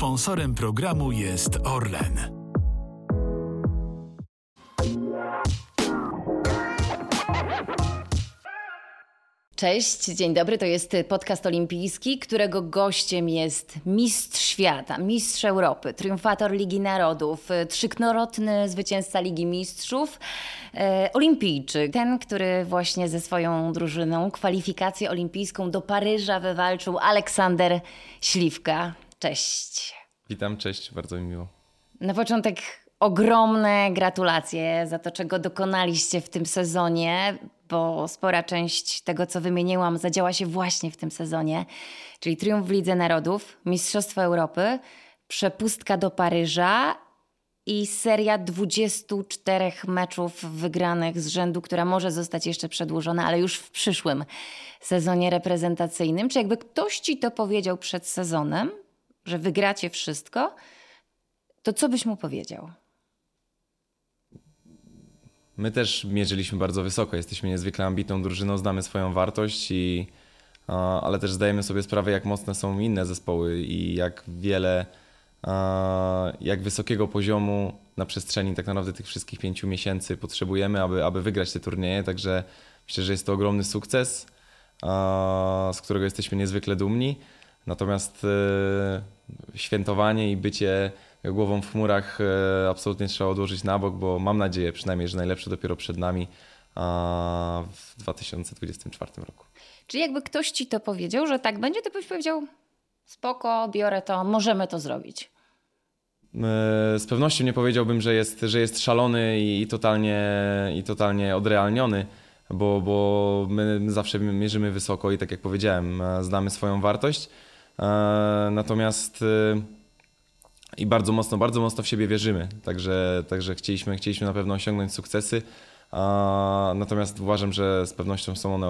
Sponsorem programu jest Orlen. Cześć, dzień dobry. To jest podcast olimpijski, którego gościem jest mistrz świata, mistrz Europy, triumfator Ligi Narodów, trzykrotny zwycięzca Ligi Mistrzów, e, olimpijczyk. Ten, który właśnie ze swoją drużyną kwalifikację olimpijską do Paryża wywalczył, Aleksander Śliwka. Cześć. Witam, cześć, bardzo mi miło. Na początek ogromne gratulacje za to, czego dokonaliście w tym sezonie bo spora część tego, co wymieniłam, zadziała się właśnie w tym sezonie, czyli triumf w Lidze Narodów, Mistrzostwo Europy, przepustka do Paryża i seria 24 meczów wygranych z rzędu, która może zostać jeszcze przedłużona, ale już w przyszłym sezonie reprezentacyjnym. Czy jakby ktoś ci to powiedział przed sezonem, że wygracie wszystko, to co byś mu powiedział? My też mierzyliśmy bardzo wysoko. Jesteśmy niezwykle ambitną drużyną, znamy swoją wartość, i, ale też zdajemy sobie sprawę, jak mocne są inne zespoły i jak wiele, jak wysokiego poziomu na przestrzeni tak naprawdę tych wszystkich pięciu miesięcy potrzebujemy, aby, aby wygrać te turnieje. Także myślę, że jest to ogromny sukces, z którego jesteśmy niezwykle dumni. Natomiast e, świętowanie i bycie głową w chmurach e, absolutnie trzeba odłożyć na bok, bo mam nadzieję przynajmniej, że najlepsze dopiero przed nami w 2024 roku. Czyli jakby ktoś ci to powiedział, że tak będzie, to byś powiedział spoko, biorę to, możemy to zrobić. E, z pewnością nie powiedziałbym, że jest, że jest szalony i, totalnie, i totalnie odrealniony, bo, bo my zawsze mierzymy wysoko i tak jak powiedziałem, znamy swoją wartość. Natomiast i bardzo mocno, bardzo mocno w siebie wierzymy. Także, także chcieliśmy, chcieliśmy na pewno osiągnąć sukcesy. Natomiast uważam, że z pewnością są one,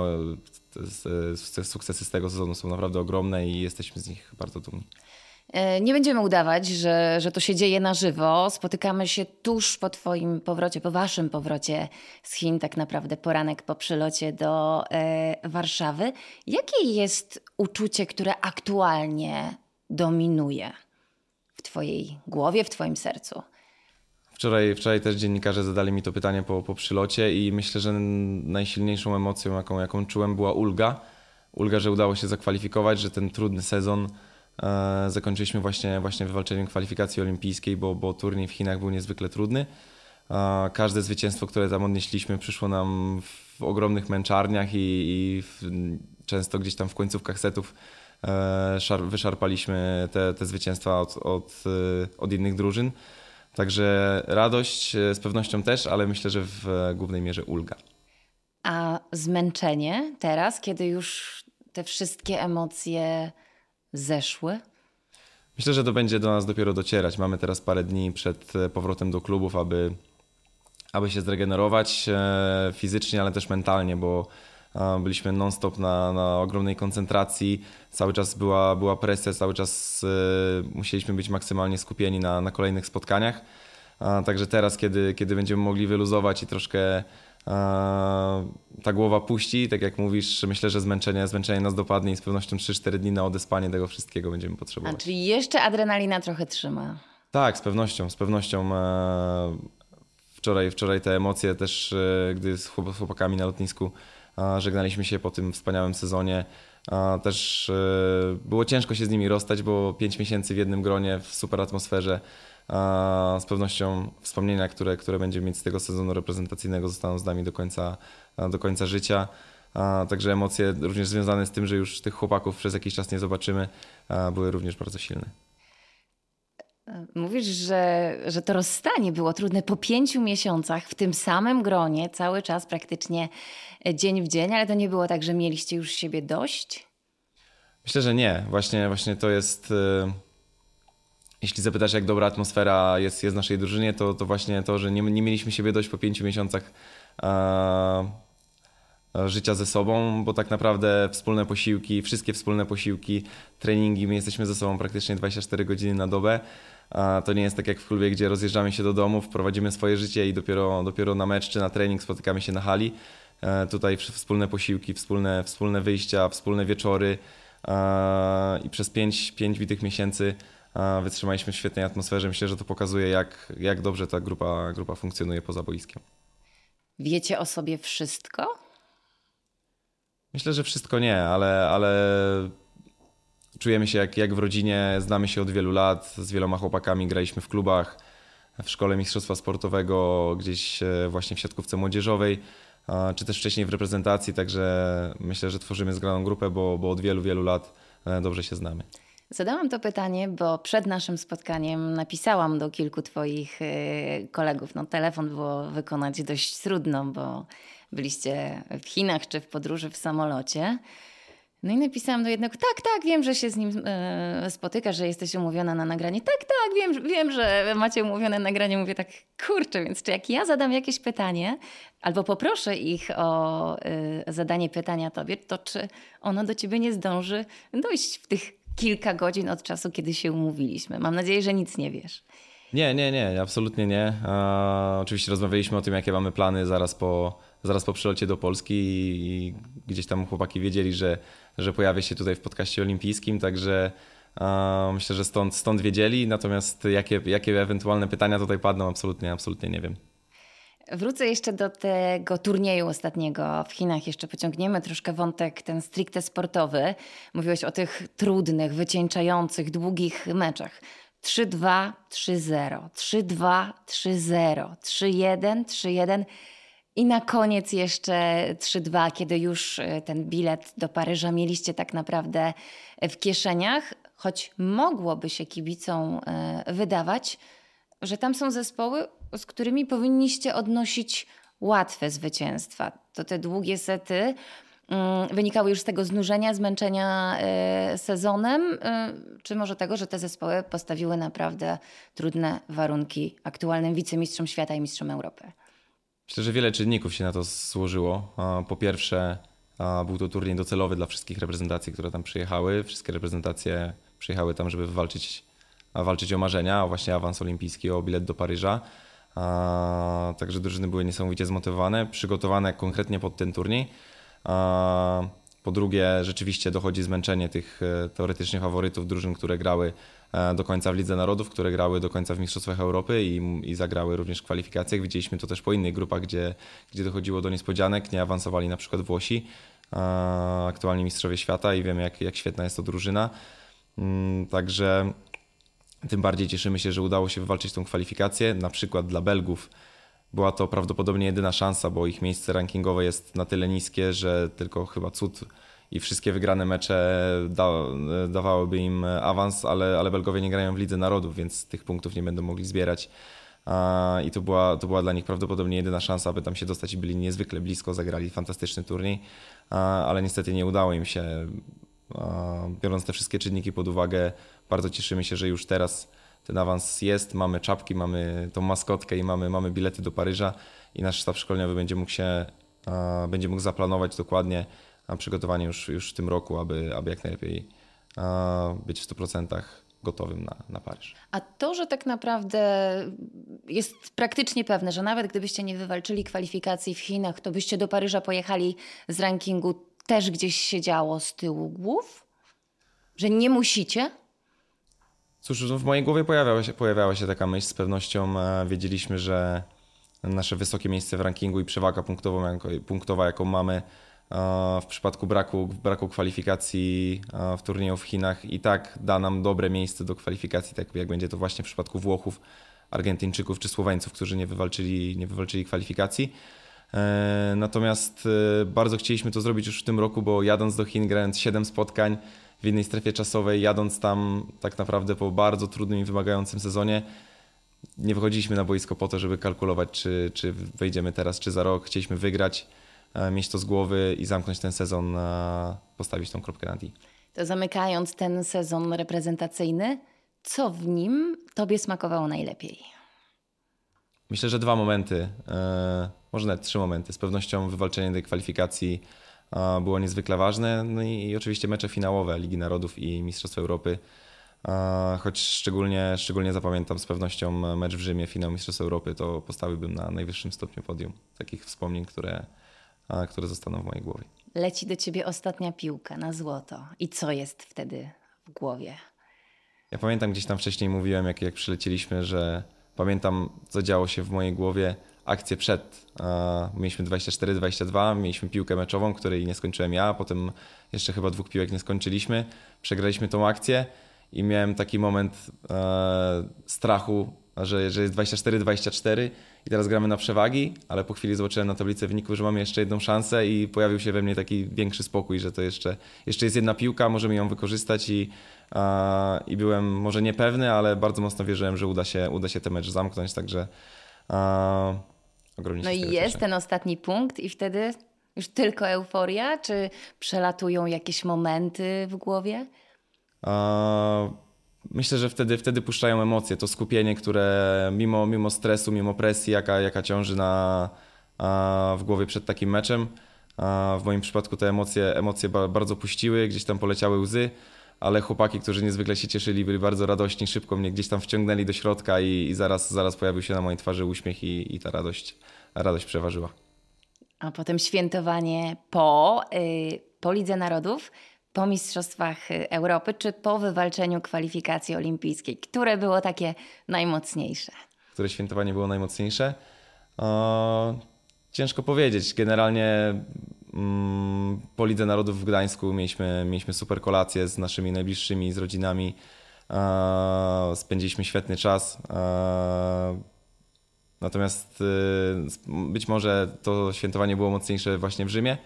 sukcesy z tego sezonu są naprawdę ogromne i jesteśmy z nich bardzo dumni. E, nie będziemy udawać, że, że to się dzieje na żywo. Spotykamy się tuż po Twoim powrocie, po Waszym powrocie z Chin, tak naprawdę poranek po przylocie do e, Warszawy. Jakie jest uczucie, które aktualnie dominuje? w Twojej głowie, w Twoim sercu? Wczoraj, wczoraj też dziennikarze zadali mi to pytanie po, po przylocie i myślę, że najsilniejszą emocją, jaką, jaką czułem, była ulga. Ulga, że udało się zakwalifikować, że ten trudny sezon zakończyliśmy właśnie, właśnie wywalczeniem kwalifikacji olimpijskiej, bo, bo turniej w Chinach był niezwykle trudny. E, każde zwycięstwo, które tam odnieśliśmy, przyszło nam w ogromnych męczarniach i, i w, często gdzieś tam w końcówkach setów E, wyszarpaliśmy te, te zwycięstwa od, od, e, od innych drużyn. Także radość e, z pewnością też, ale myślę, że w głównej mierze ulga. A zmęczenie teraz, kiedy już te wszystkie emocje zeszły? Myślę, że to będzie do nas dopiero docierać. Mamy teraz parę dni przed powrotem do klubów, aby, aby się zregenerować fizycznie, ale też mentalnie, bo Byliśmy non-stop na, na ogromnej koncentracji, cały czas była, była presja, cały czas musieliśmy być maksymalnie skupieni na, na kolejnych spotkaniach. Także teraz, kiedy, kiedy będziemy mogli wyluzować i troszkę ta głowa puści, tak jak mówisz, myślę, że zmęczenie, zmęczenie nas dopadnie i z pewnością 3-4 dni na odespanie tego wszystkiego będziemy potrzebować. A, czyli jeszcze adrenalina trochę trzyma. Tak, z pewnością, z pewnością. E, wczoraj, wczoraj te emocje też, e, gdy z chłopakami na lotnisku Żegnaliśmy się po tym wspaniałym sezonie. Też e, było ciężko się z nimi rozstać, bo 5 miesięcy w jednym gronie, w super atmosferze. Z pewnością wspomnienia, które, które będziemy mieć z tego sezonu reprezentacyjnego, zostaną z nami do końca, do końca życia. Także emocje również związane z tym, że już tych chłopaków przez jakiś czas nie zobaczymy, były również bardzo silne. Mówisz, że, że to rozstanie było trudne po pięciu miesiącach w tym samym gronie, cały czas praktycznie dzień w dzień, ale to nie było tak, że mieliście już siebie dość? Myślę, że nie. Właśnie, właśnie to jest. Y, jeśli zapytasz, jak dobra atmosfera jest, jest w naszej drużynie, to, to właśnie to, że nie, nie mieliśmy siebie dość po pięciu miesiącach życia ze sobą, bo tak naprawdę wspólne posiłki, wszystkie wspólne posiłki, treningi, my jesteśmy ze sobą praktycznie 24 godziny na dobę. To nie jest tak jak w klubie, gdzie rozjeżdżamy się do domu, wprowadzimy swoje życie i dopiero, dopiero na mecz czy na trening spotykamy się na hali. E, tutaj wspólne posiłki, wspólne, wspólne wyjścia, wspólne wieczory i przez pięć, pięć bitych miesięcy wytrzymaliśmy w świetnej atmosferze. Myślę, że to pokazuje, jak, jak dobrze ta grupa, grupa funkcjonuje poza boiskiem. Wiecie o sobie wszystko? Myślę, że wszystko nie, ale, ale czujemy się jak, jak w rodzinie, znamy się od wielu lat, z wieloma chłopakami graliśmy w klubach, w szkole mistrzostwa sportowego, gdzieś e, właśnie w siatkówce młodzieżowej, czy też wcześniej w reprezentacji, także myślę, że tworzymy zgraną grupę, bo, bo od wielu, wielu lat e, dobrze się znamy. Zadałam to pytanie, bo przed naszym spotkaniem napisałam do kilku Twoich e, kolegów. No, telefon było wykonać dość trudno, bo byliście w Chinach czy w podróży w samolocie. No i napisałam do jednego, tak, tak, wiem, że się z nim e, spotykasz, że jesteś umówiona na nagranie. Tak, tak, wiem, wiem, że macie umówione nagranie. Mówię tak, kurczę, więc czy jak ja zadam jakieś pytanie, albo poproszę ich o e, zadanie pytania tobie, to czy ono do ciebie nie zdąży dojść w tych kilka godzin od czasu, kiedy się umówiliśmy? Mam nadzieję, że nic nie wiesz. Nie, nie, nie, absolutnie nie. oczywiście rozmawialiśmy o tym, jakie mamy plany zaraz po, zaraz po przylocie do Polski i, gdzieś tam chłopaki wiedzieli, że, że pojawię się tutaj w podcaście olimpijskim, także myślę, że stąd, stąd wiedzieli. Natomiast jakie, jakie ewentualne pytania tutaj padną, absolutnie, absolutnie nie wiem. Wrócę jeszcze do tego turnieju ostatniego w Chinach. Jeszcze pociągniemy troszkę wątek ten stricte sportowy. Mówiłeś o tych trudnych, wycieńczających, długich meczach. 3-2, 3-0, 3-2, 3-0, 3-1, 3-1 i na koniec jeszcze 3-2, kiedy już e, ten bilet do Paryża mieliście tak naprawdę w kieszeniach, choć mogłoby się kibicom e, wydawać, że tam są zespoły, z którymi powinniście odnosić łatwe zwycięstwa. To te długie sety Mm, wynikały już z tego znużenia, zmęczenia e, sezonem, e, czy może tego, że te zespoły postawiły naprawdę trudne warunki aktualnym wicemistrzom świata i mistrzom Europy? Myślę, że wiele czynników się na to złożyło. Po pierwsze, był to turniej docelowy dla wszystkich reprezentacji, które tam przyjechały. Wszystkie reprezentacje przyjechały tam, żeby walczyć, walczyć o marzenia, o właśnie awans olimpijski, o bilet do Paryża. Także drużyny były niesamowicie zmotywowane, przygotowane konkretnie pod ten turniej. Po drugie, rzeczywiście dochodzi zmęczenie tych e, teoretycznie faworytów, drużyn, które grały e, do końca w Lidze Narodów, które grały do końca w Mistrzostwach Europy i, i zagrały również w kwalifikacjach. Widzieliśmy to też po innych grupach, gdzie, gdzie dochodziło do niespodzianek, nie awansowali na przykład Włosi, aktualni mistrzowie świata i wiemy, jak, jak świetna jest to drużyna. Mm, także tym bardziej cieszymy się, że udało się wywalczyć tą kwalifikację. Na przykład dla Belgów była to prawdopodobnie jedyna szansa, bo ich miejsce rankingowe jest na tyle niskie, że tylko chyba cud i wszystkie wygrane mecze da, dawałyby im awans, ale, ale Belgowie nie grają w Lidze Narodów, więc tych punktów nie będą mogli zbierać. I to była, to była dla nich prawdopodobnie jedyna szansa, aby tam się dostać i byli niezwykle blisko, zagrali fantastyczny turniej, ale niestety nie udało im się. Biorąc te wszystkie czynniki pod uwagę, bardzo cieszymy się, że już teraz ten awans jest, mamy czapki, mamy tą maskotkę i mamy, mamy bilety do Paryża i nasz sztab szkoleniowy będzie mógł się, będzie mógł zaplanować dokładnie przygotowanie już, już w tym roku, aby, aby jak najlepiej być w 100% gotowym na, na Paryż. A to, że tak naprawdę jest praktycznie pewne, że nawet gdybyście nie wywalczyli kwalifikacji w Chinach, to byście do Paryża pojechali z rankingu też gdzieś się działo z tyłu głów? Że nie musicie? Cóż, no w mojej głowie pojawiała się, pojawiała się taka myśl. Z pewnością e, wiedzieliśmy, że nasze wysokie miejsce w rankingu i przewaga punktowa, punktowa jaką mamy e, w przypadku braku, braku kwalifikacji e, w turnieju w Chinach i tak da nam dobre miejsce do kwalifikacji, tak jak będzie to właśnie w przypadku Włochów, Argentyńczyków czy Słoweńców, którzy nie wywalczyli, nie wywalczyli kwalifikacji. Natomiast bardzo chcieliśmy to zrobić już w tym roku, bo jadąc do Chin, grając 7 spotkań, w innej strefie czasowej, jadąc tam tak naprawdę po bardzo trudnym i wymagającym sezonie. Nie wychodziliśmy na boisko po to, żeby kalkulować, czy, czy wejdziemy teraz, czy za rok. Chcieliśmy wygrać, e, mieć to z głowy i zamknąć ten sezon, postawić tą kropkę na D. To zamykając ten sezon reprezentacyjny, co w nim Tobie smakowało najlepiej? Myślę, że dwa momenty, e, może nawet trzy momenty. Z pewnością wywalczenie tej kwalifikacji było niezwykle ważne. No i oczywiście mecze finałowe Ligi Narodów i Mistrzostw Europy. Choć szczególnie, szczególnie zapamiętam z pewnością mecz w Rzymie, finał Mistrzostw Europy, to postawiłbym na najwyższym stopniu podium takich wspomnień, które, które zostaną w mojej głowie. Leci do ciebie ostatnia piłka na złoto. I co jest wtedy w głowie? Ja pamiętam gdzieś tam wcześniej mówiłem, jak, jak przylecieliśmy, że pamiętam, co działo się w mojej głowie akcję przed. Mieliśmy 24-22, mieliśmy piłkę meczową, której nie skończyłem ja, potem jeszcze chyba dwóch piłek nie skończyliśmy. Przegraliśmy tą akcję i miałem taki moment e, strachu, że, że jest 24-24 i teraz gramy na przewagi, ale po chwili zobaczyłem na tablicy wyników, że mamy jeszcze jedną szansę i pojawił się we mnie taki większy spokój, że to jeszcze, jeszcze jest jedna piłka, możemy ją wykorzystać i, e, i byłem może niepewny, ale bardzo mocno wierzyłem, że uda się, uda się ten mecz zamknąć, także e, ogromnie No i jest ten ostatni punkt i wtedy już tylko euforia, czy przelatują jakieś momenty w głowie? Myślę, że wtedy, wtedy puszczają emocje, to skupienie, które mimo, mimo stresu, mimo presji, jaka, jaka ciąży na, w głowie przed takim meczem, w moim przypadku te emocje, emocje bardzo puściły, gdzieś tam poleciały łzy, ale chłopaki, którzy niezwykle się cieszyli, byli bardzo radośni, szybko mnie gdzieś tam wciągnęli do środka i, i zaraz, zaraz pojawił się na mojej twarzy uśmiech i, i ta radość, radość przeważyła. A potem świętowanie po, yy, po Lidze Narodów po Mistrzostwach Europy, czy po wywalczeniu kwalifikacji olimpijskiej? Które było takie najmocniejsze? Które świętowanie było najmocniejsze? O, ciężko powiedzieć. Generalnie po Lidze Narodów w Gdańsku mieliśmy, mieliśmy super kolację z naszymi najbliższymi, z rodzinami. E, spędziliśmy świetny czas. E, natomiast e, być może to świętowanie było mocniejsze właśnie w Rzymie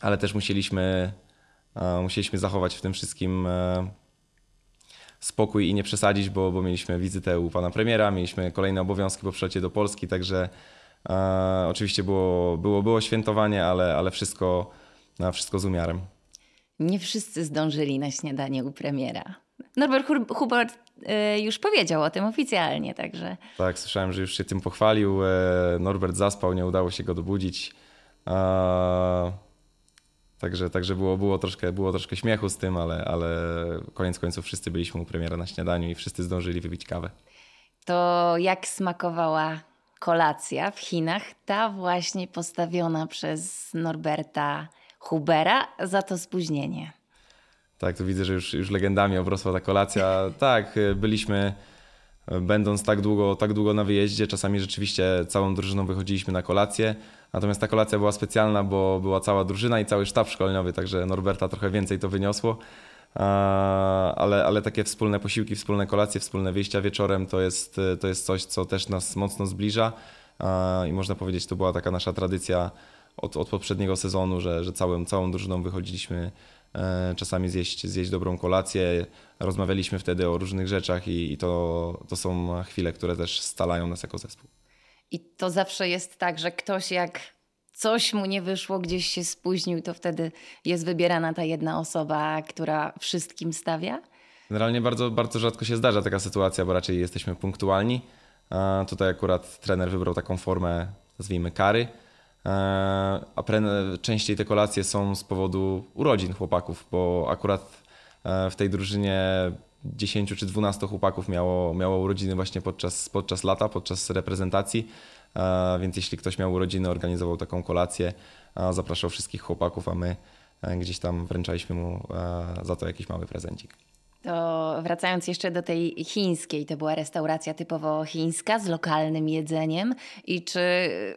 ale też musieliśmy, musieliśmy zachować w tym wszystkim spokój i nie przesadzić, bo, bo mieliśmy wizytę u pana premiera, mieliśmy kolejne obowiązki po przylocie do Polski, także e, oczywiście było, było, było świętowanie, ale, ale wszystko, wszystko z umiarem. Nie wszyscy zdążyli na śniadanie u premiera. Norbert Hubert już powiedział o tym oficjalnie, także. Tak, słyszałem, że już się tym pochwalił. Norbert zaspał, nie udało się go dobudzić. Także, także było, było, troszkę, było troszkę śmiechu z tym, ale, ale koniec końców wszyscy byliśmy u premiera na śniadaniu i wszyscy zdążyli wypić kawę. To jak smakowała kolacja w Chinach, ta właśnie postawiona przez Norberta Hubera za to spóźnienie? Tak, tu widzę, że już, już legendami obrosła ta kolacja. Tak, byliśmy będąc tak długo, tak długo na wyjeździe, czasami rzeczywiście całą drużyną wychodziliśmy na kolację. Natomiast ta kolacja była specjalna, bo była cała drużyna i cały sztab szkoleniowy, także Norberta trochę więcej to wyniosło. Ale, ale takie wspólne posiłki, wspólne kolacje, wspólne wyjścia wieczorem to jest, to jest coś, co też nas mocno zbliża. I można powiedzieć, to była taka nasza tradycja od, od poprzedniego sezonu, że, że całą, całą drużyną wychodziliśmy e, czasami zjeść, zjeść dobrą kolację. Rozmawialiśmy wtedy o różnych rzeczach i, i to, to są chwile, które też stalają nas jako zespół. I to zawsze jest tak, że ktoś jak coś mu nie wyszło, gdzieś się spóźnił, to wtedy jest wybierana ta jedna osoba, która wszystkim stawia? Generalnie bardzo, bardzo rzadko się zdarza taka sytuacja, bo raczej jesteśmy punktualni. A tutaj akurat trener wybrał taką formę, nazwijmy kary. A częściej te kolacje są z powodu urodzin chłopaków, bo akurat e, w tej drużynie 10 czy 12 chłopaków miało, miało urodziny właśnie podczas, podczas lata, podczas reprezentacji, e, więc jeśli ktoś miał urodziny, organizował taką kolację, zapraszał wszystkich chłopaków, a my e, gdzieś tam wręczaliśmy mu e, za to jakiś mały prezencik. To wracając jeszcze do tej chińskiej, to była restauracja typowo chińska z lokalnym jedzeniem. I czy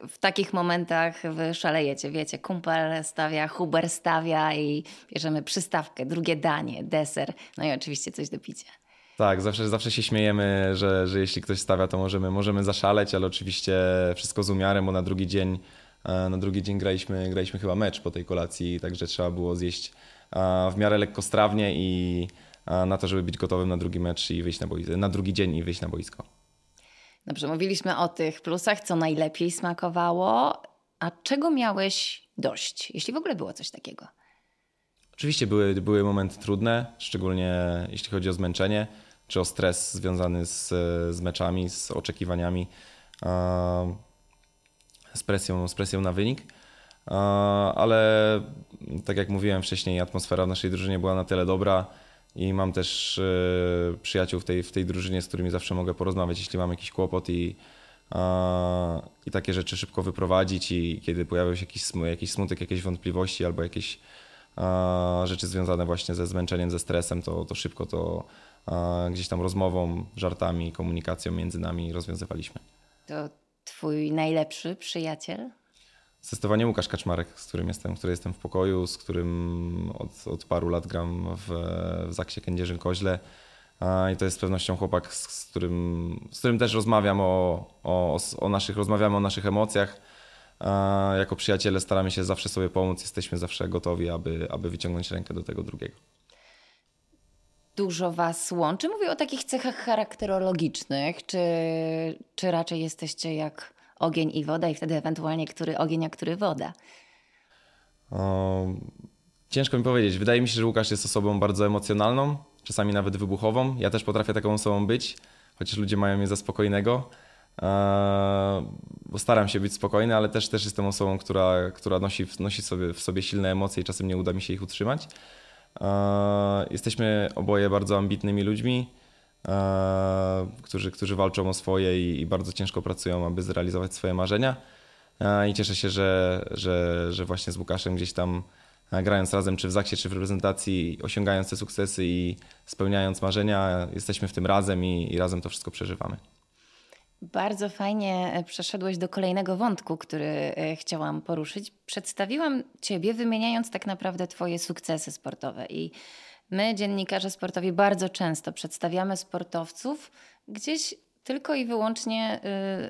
w takich momentach wy szalejecie? Wiecie, kumpel stawia, Huber stawia i bierzemy przystawkę, drugie danie, deser, no i oczywiście coś do picia. Tak, zawsze, zawsze się śmiejemy, że, że jeśli ktoś stawia, to możemy, możemy zaszaleć, ale oczywiście wszystko z umiarem, bo na drugi dzień, e, na drugi dzień graliśmy, graliśmy chyba mecz po tej kolacji, także trzeba było zjeść w miarę lekkostrawnie i na to, żeby być gotowym na drugi mecz i wyjść na, boisko, na drugi dzień i wyjść na boisko. Dobrze, mówiliśmy o tych plusach, co najlepiej smakowało. A czego miałeś dość, jeśli w ogóle było coś takiego? Oczywiście były, były momenty trudne, szczególnie jeśli chodzi o zmęczenie, czy o stres związany z, z meczami, z oczekiwaniami, z presją, z presją na wynik. Ale tak jak mówiłem wcześniej, atmosfera w naszej drużynie była na tyle dobra, i mam też e, przyjaciół w tej, w tej drużynie, z którymi zawsze mogę porozmawiać, jeśli mam jakiś kłopot i, i takie rzeczy szybko wyprowadzić i kiedy pojawiał się jakiś, jakiś smutek, jakieś wątpliwości albo jakieś rzeczy związane właśnie ze zmęczeniem, ze stresem, to, to szybko to gdzieś tam rozmową, żartami, komunikacją między nami rozwiązywaliśmy. To twój najlepszy przyjaciel? Zdecydowanie Łukasz Kaczmarek, z którym jestem, który jestem w pokoju, z którym od, od paru lat gram w, w Zaksie Kędzierzyn-Koźle. I to jest z pewnością chłopak, z którym, z którym też rozmawiam o, o, o naszych, rozmawiamy o naszych emocjach. Jako przyjaciele staramy się zawsze sobie pomóc, jesteśmy zawsze gotowi, aby, aby wyciągnąć rękę do tego drugiego. Dużo Was łączy? Mówię o takich cechach charakterologicznych, czy, czy raczej jesteście jak ogień i woda i wtedy ewentualnie który ogień, a który woda? Ciężko mi powiedzieć. Wydaje mi się, że Łukasz jest osobą bardzo emocjonalną, czasami nawet wybuchową. Ja też potrafię taką osobą być, chociaż ludzie mają mnie za spokojnego. Bo staram się być spokojny, ale też, też jestem osobą, która, która nosi, nosi sobie, w sobie silne emocje i czasem nie uda mi się ich utrzymać. Jesteśmy oboje bardzo ambitnymi ludźmi, którzy, którzy walczą o swoje i, bardzo ciężko pracują, aby zrealizować swoje marzenia. I cieszę się, że, że, że właśnie z Łukaszem gdzieś tam grając razem, czy w Zaksie, czy w reprezentacji, osiągając te sukcesy i spełniając marzenia, jesteśmy w tym razem i, i razem to wszystko przeżywamy. Bardzo fajnie e, przeszedłeś do kolejnego wątku, który e, chciałam poruszyć. Przedstawiłam Ciebie, wymieniając tak naprawdę Twoje sukcesy sportowe. I my, dziennikarze sportowi, bardzo często przedstawiamy sportowców gdzieś tylko i wyłącznie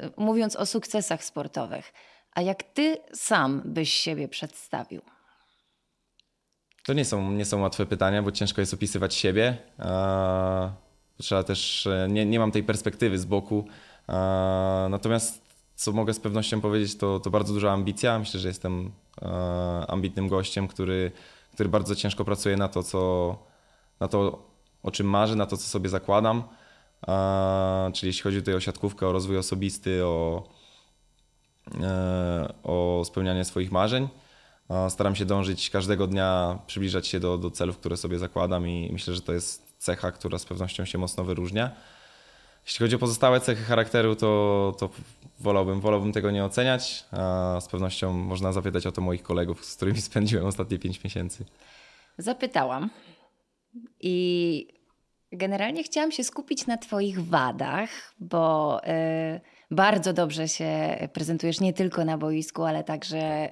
yy, mówiąc o sukcesach sportowych. A jak Ty sam byś siebie przedstawił? To nie są, nie są łatwe pytania, bo ciężko jest opisywać siebie. Trzeba też, e, nie, nie mam tej perspektywy z boku. Natomiast co mogę z pewnością powiedzieć, to, to bardzo duża ambicja. Myślę, że jestem ambitnym gościem, który, który bardzo ciężko pracuje na to, co, na to, o czym marzę, na to, co sobie zakładam. Czyli jeśli chodzi tutaj o siatkówkę, o rozwój osobisty, o, e, o spełnianie swoich marzeń. Staram się dążyć każdego dnia, przybliżać się do, do celów, które sobie zakładam i myślę, że to jest cecha, która z pewnością się mocno wyróżnia. Jeśli chodzi o pozostałe cechy charakteru, to, to wolałbym, wolałbym tego nie oceniać. A z pewnością można zapytać o to moich kolegów, z którymi spędziłem ostatnie pięć miesięcy. Zapytałam i generalnie chciałam się skupić na Twoich wadach, bo y, bardzo dobrze się prezentujesz nie tylko na boisku, ale także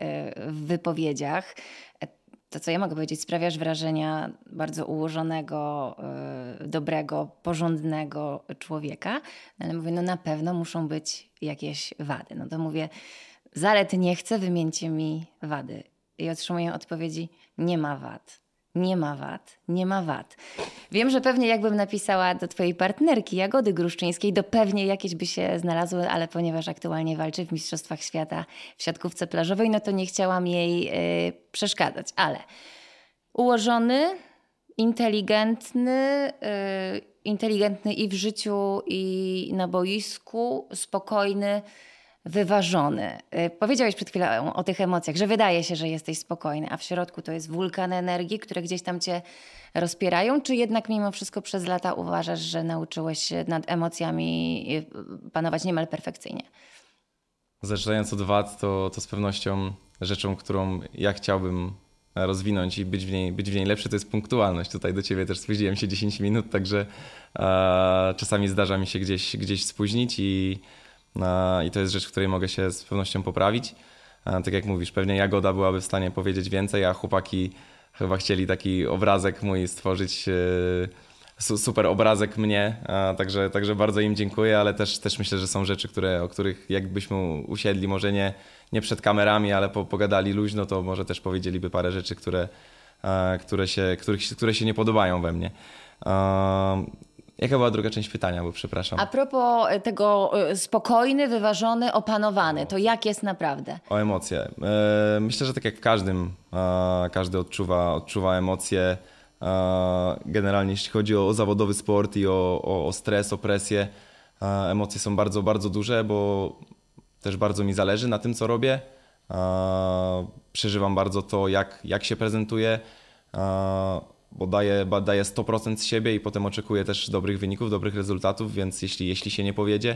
y, w wypowiedziach to, co ja mogę powiedzieć, sprawiasz wrażenia bardzo ułożonego, yy, dobrego, porządnego człowieka, ale mówię, no na pewno muszą być jakieś wady. No to mówię, zalet nie chcę, wymieńcie mi wady. I otrzymuję odpowiedzi, nie ma wad nie ma wad, nie ma wad. Wiem, że pewnie jakbym napisała do twojej partnerki Jagody Gruszczyńskiej, to pewnie jakieś by się znalazły, ale ponieważ aktualnie walczy w Mistrzostwach Świata w siatkówce plażowej, no to nie chciałam jej yy, przeszkadzać. Ale ułożony, inteligentny, yy, inteligentny i w życiu, i na boisku, spokojny, wyważony. Y, powiedziałeś przed chwilą o tych emocjach, że wydaje się, że jesteś spokojny, a w środku to jest wulkan energii, które gdzieś tam cię rozpierają, czy jednak mimo wszystko przez lata uważasz, że nauczyłeś się nad emocjami y, panować niemal perfekcyjnie? Zaczynając od wad, to, to z pewnością rzeczą, którą ja chciałbym rozwinąć i być w, niej, być w niej lepszy, to jest punktualność. Tutaj do ciebie też spóźniłem się 10 minut, także e, czasami zdarza mi się gdzieś, gdzieś spóźnić i i to jest rzecz, w której mogę się z pewnością poprawić. Tak jak mówisz, pewnie Jagoda byłaby w stanie powiedzieć więcej, a chłopaki chyba chcieli taki obrazek mój stworzyć, e, super obrazek mnie, także, także bardzo im dziękuję, ale też, też myślę, że są rzeczy, które, o których jakbyśmy usiedli, może nie, nie przed kamerami, ale po, pogadali luźno, to może też powiedzieliby parę rzeczy, które, które, się, których, które się nie podobają we mnie. Jaka była druga część pytania, bo przepraszam. A propos e, tego e, spokojny, wyważony, opanowany, to jak jest naprawdę? O emocje. E, myślę, że tak jak w każdym, każdy odczuwa, odczuwa emocje. Generalnie jeśli chodzi o zawodowy sport i o, o, o stres, o presję, emocje są bardzo, bardzo duże, bo też bardzo mi zależy na tym, co robię. Przeżywam bardzo to, jak, jak się prezentuję bo daje, daje 100% z siebie i potem oczekuje też dobrych wyników, dobrych rezultatów, więc jeśli, jeśli się nie powiedzie,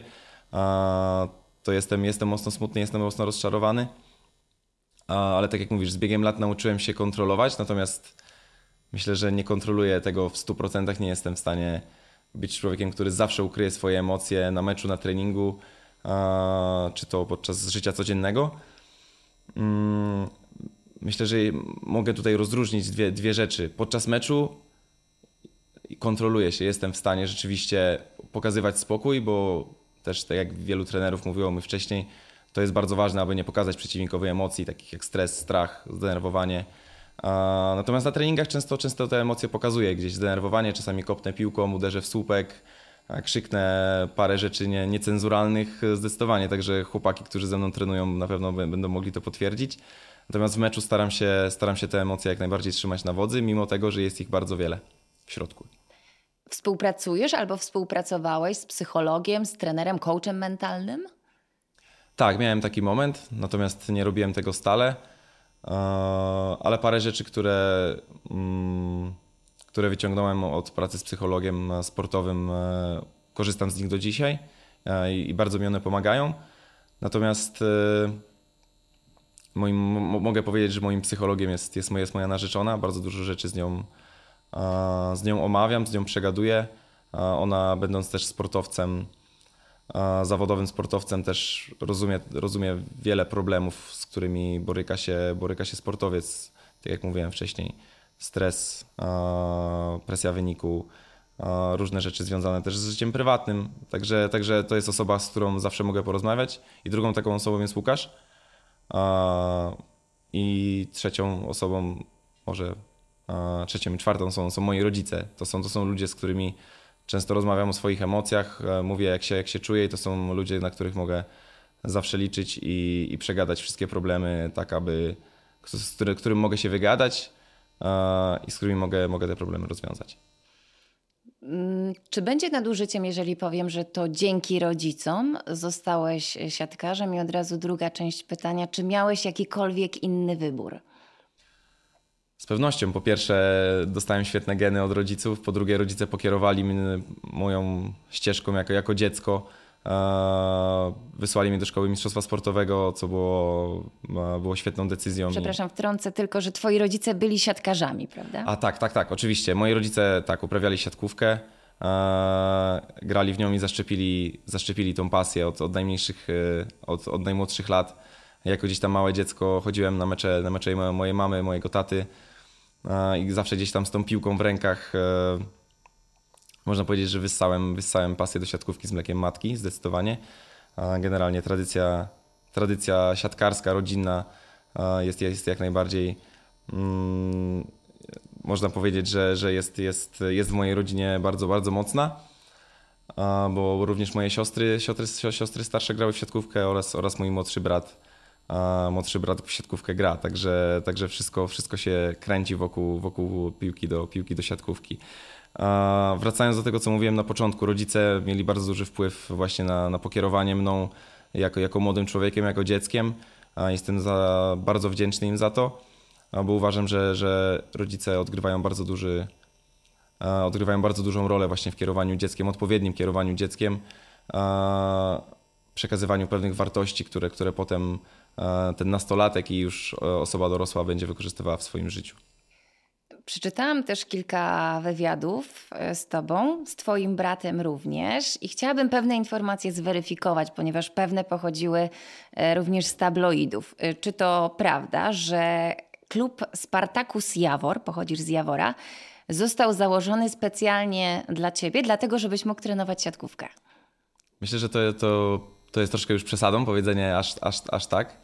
to jestem, jestem mocno smutny, jestem mocno rozczarowany. ale tak jak mówisz, z biegiem lat nauczyłem się kontrolować, natomiast myślę, że nie kontroluję tego w 100%, nie jestem w stanie być człowiekiem, który zawsze ukryje swoje emocje na meczu, na treningu, czy to podczas życia codziennego. Myślę, że mogę tutaj rozróżnić dwie, dwie rzeczy. Podczas meczu kontroluję się, jestem w stanie rzeczywiście pokazywać spokój, bo też tak jak wielu trenerów mówiło mi wcześniej, to jest bardzo ważne, aby nie pokazać przeciwnikowi emocji, takich jak stres, strach, zdenerwowanie. Natomiast na treningach często, często te emocje pokazuję, gdzieś zdenerwowanie, czasami kopnę piłką, uderzę w słupek, krzyknę parę rzeczy nie, niecenzuralnych zdecydowanie, także chłopaki, którzy ze mną trenują na pewno będą mogli to potwierdzić. Natomiast w meczu staram się, staram się te emocje jak najbardziej trzymać na wodzy, mimo tego, że jest ich bardzo wiele w środku. Współpracujesz albo współpracowałeś z psychologiem, z trenerem, coachem mentalnym? Tak, miałem taki moment, natomiast nie robiłem tego stale, e, ale parę rzeczy, które, mm, które wyciągnąłem od pracy z psychologiem sportowym, e, korzystam z nich do dzisiaj e, i bardzo mi one pomagają. Natomiast moim, mogę powiedzieć, że moim psychologiem jest, jest, jest moja narzeczona. Bardzo dużo rzeczy z nią, z nią omawiam, z nią przegaduję. Ona, będąc też sportowcem, zawodowym sportowcem, też rozumie, rozumie wiele problemów, z którymi boryka się, boryka się sportowiec. Tak jak mówiłem wcześniej, stres, presja wyniku, różne rzeczy związane też z życiem prywatnym. Także, także to jest osoba, z którą zawsze mogę porozmawiać. I drugą taką osobą jest Łukasz i trzecią osobą, może trzecią i czwartą są, są moi rodzice. To są, to są ludzie, z którymi często rozmawiam o swoich emocjach, e, mówię jak się, jak się czuję i to są ludzie, na których mogę zawsze liczyć i, i przegadać wszystkie problemy tak, aby, z który, którym mogę się wygadać i z którymi mogę, mogę te problemy rozwiązać. Mm, czy będzie nadużyciem, jeżeli powiem, że to dzięki rodzicom zostałeś siatkarzem? I od razu druga część pytania, czy miałeś jakikolwiek inny wybór? Z pewnością. Po pierwsze, dostałem świetne geny od rodziców. Po drugie, rodzice pokierowali mnie moją ścieżką jako, jako dziecko. E, wysłali mnie do szkoły mistrzostwa sportowego, co było, e, było świetną decyzją. Przepraszam, wtrącę tylko, że twoi rodzice byli siatkarzami, prawda? A tak, tak, tak, oczywiście. Moi rodzice tak uprawiali siatkówkę, e, grali w nią i zaszczepili, zaszczepili tą pasję od, od najmniejszych, od, od najmłodszych lat. Jako gdzieś tam małe dziecko chodziłem na mecze, na mecze mojej mamy, mojego taty i zawsze gdzieś tam z tą piłką w rękach można powiedzieć, że wyssałem, wyssałem pasję do siatkówki z mlekiem matki, zdecydowanie. Generalnie tradycja, tradycja siatkarska, rodzinna jest, jest jak najbardziej, mm, można powiedzieć, że, że jest, jest, jest w mojej rodzinie bardzo, bardzo mocna, bo również moje siostry, siostry, siostry starsze grały w siatkówkę oraz, oraz mój młodszy brat, młodszy brat w siatkówkę gra, także, także wszystko, wszystko się kręci wokół, wokół piłki, do, piłki do siatkówki. Wracając do tego, co mówiłem na początku, rodzice mieli bardzo duży wpływ właśnie na, na pokierowanie mną jako, jako młodym człowiekiem, jako dzieckiem. Jestem za, bardzo wdzięczny im za to, bo uważam, że, że rodzice odgrywają bardzo duży, odgrywają bardzo dużą rolę właśnie w kierowaniu dzieckiem, odpowiednim kierowaniu dzieckiem, przekazywaniu pewnych wartości, które, które potem ten nastolatek i już osoba dorosła będzie wykorzystywała w swoim życiu. Przeczytałam też kilka wywiadów e, z Tobą, z Twoim bratem również, i chciałabym pewne informacje zweryfikować, ponieważ pewne pochodziły e, również z tabloidów. E, czy to prawda, że klub Spartacus Jawor, pochodzisz z Jawora, został założony specjalnie dla Ciebie, dlatego żebyś mógł trenować siatkówkę? Myślę, że to, to, to jest troszkę już przesadą, powiedzenie aż, aż, aż tak,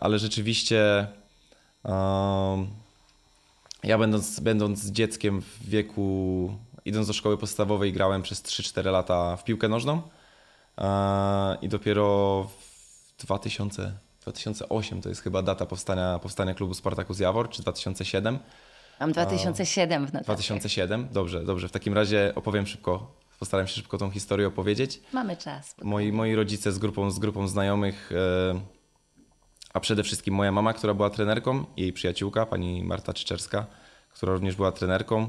ale rzeczywiście. Ja będąc, będąc dzieckiem w wieku, idąc do szkoły podstawowej, grałem przez 3-4 lata w piłkę nożną e, i dopiero w 2000, 2008 to jest chyba data powstania, powstania klubu Spartacus Jawor, czy 2007. Mam 2007 w notatce. 2007, dobrze, dobrze. W takim razie opowiem szybko, postaram się szybko tą historię opowiedzieć. Mamy czas. Moi, moi rodzice z grupą, z grupą znajomych e, a przede wszystkim moja mama, która była trenerką, jej przyjaciółka, pani Marta Czyczerska, która również była trenerką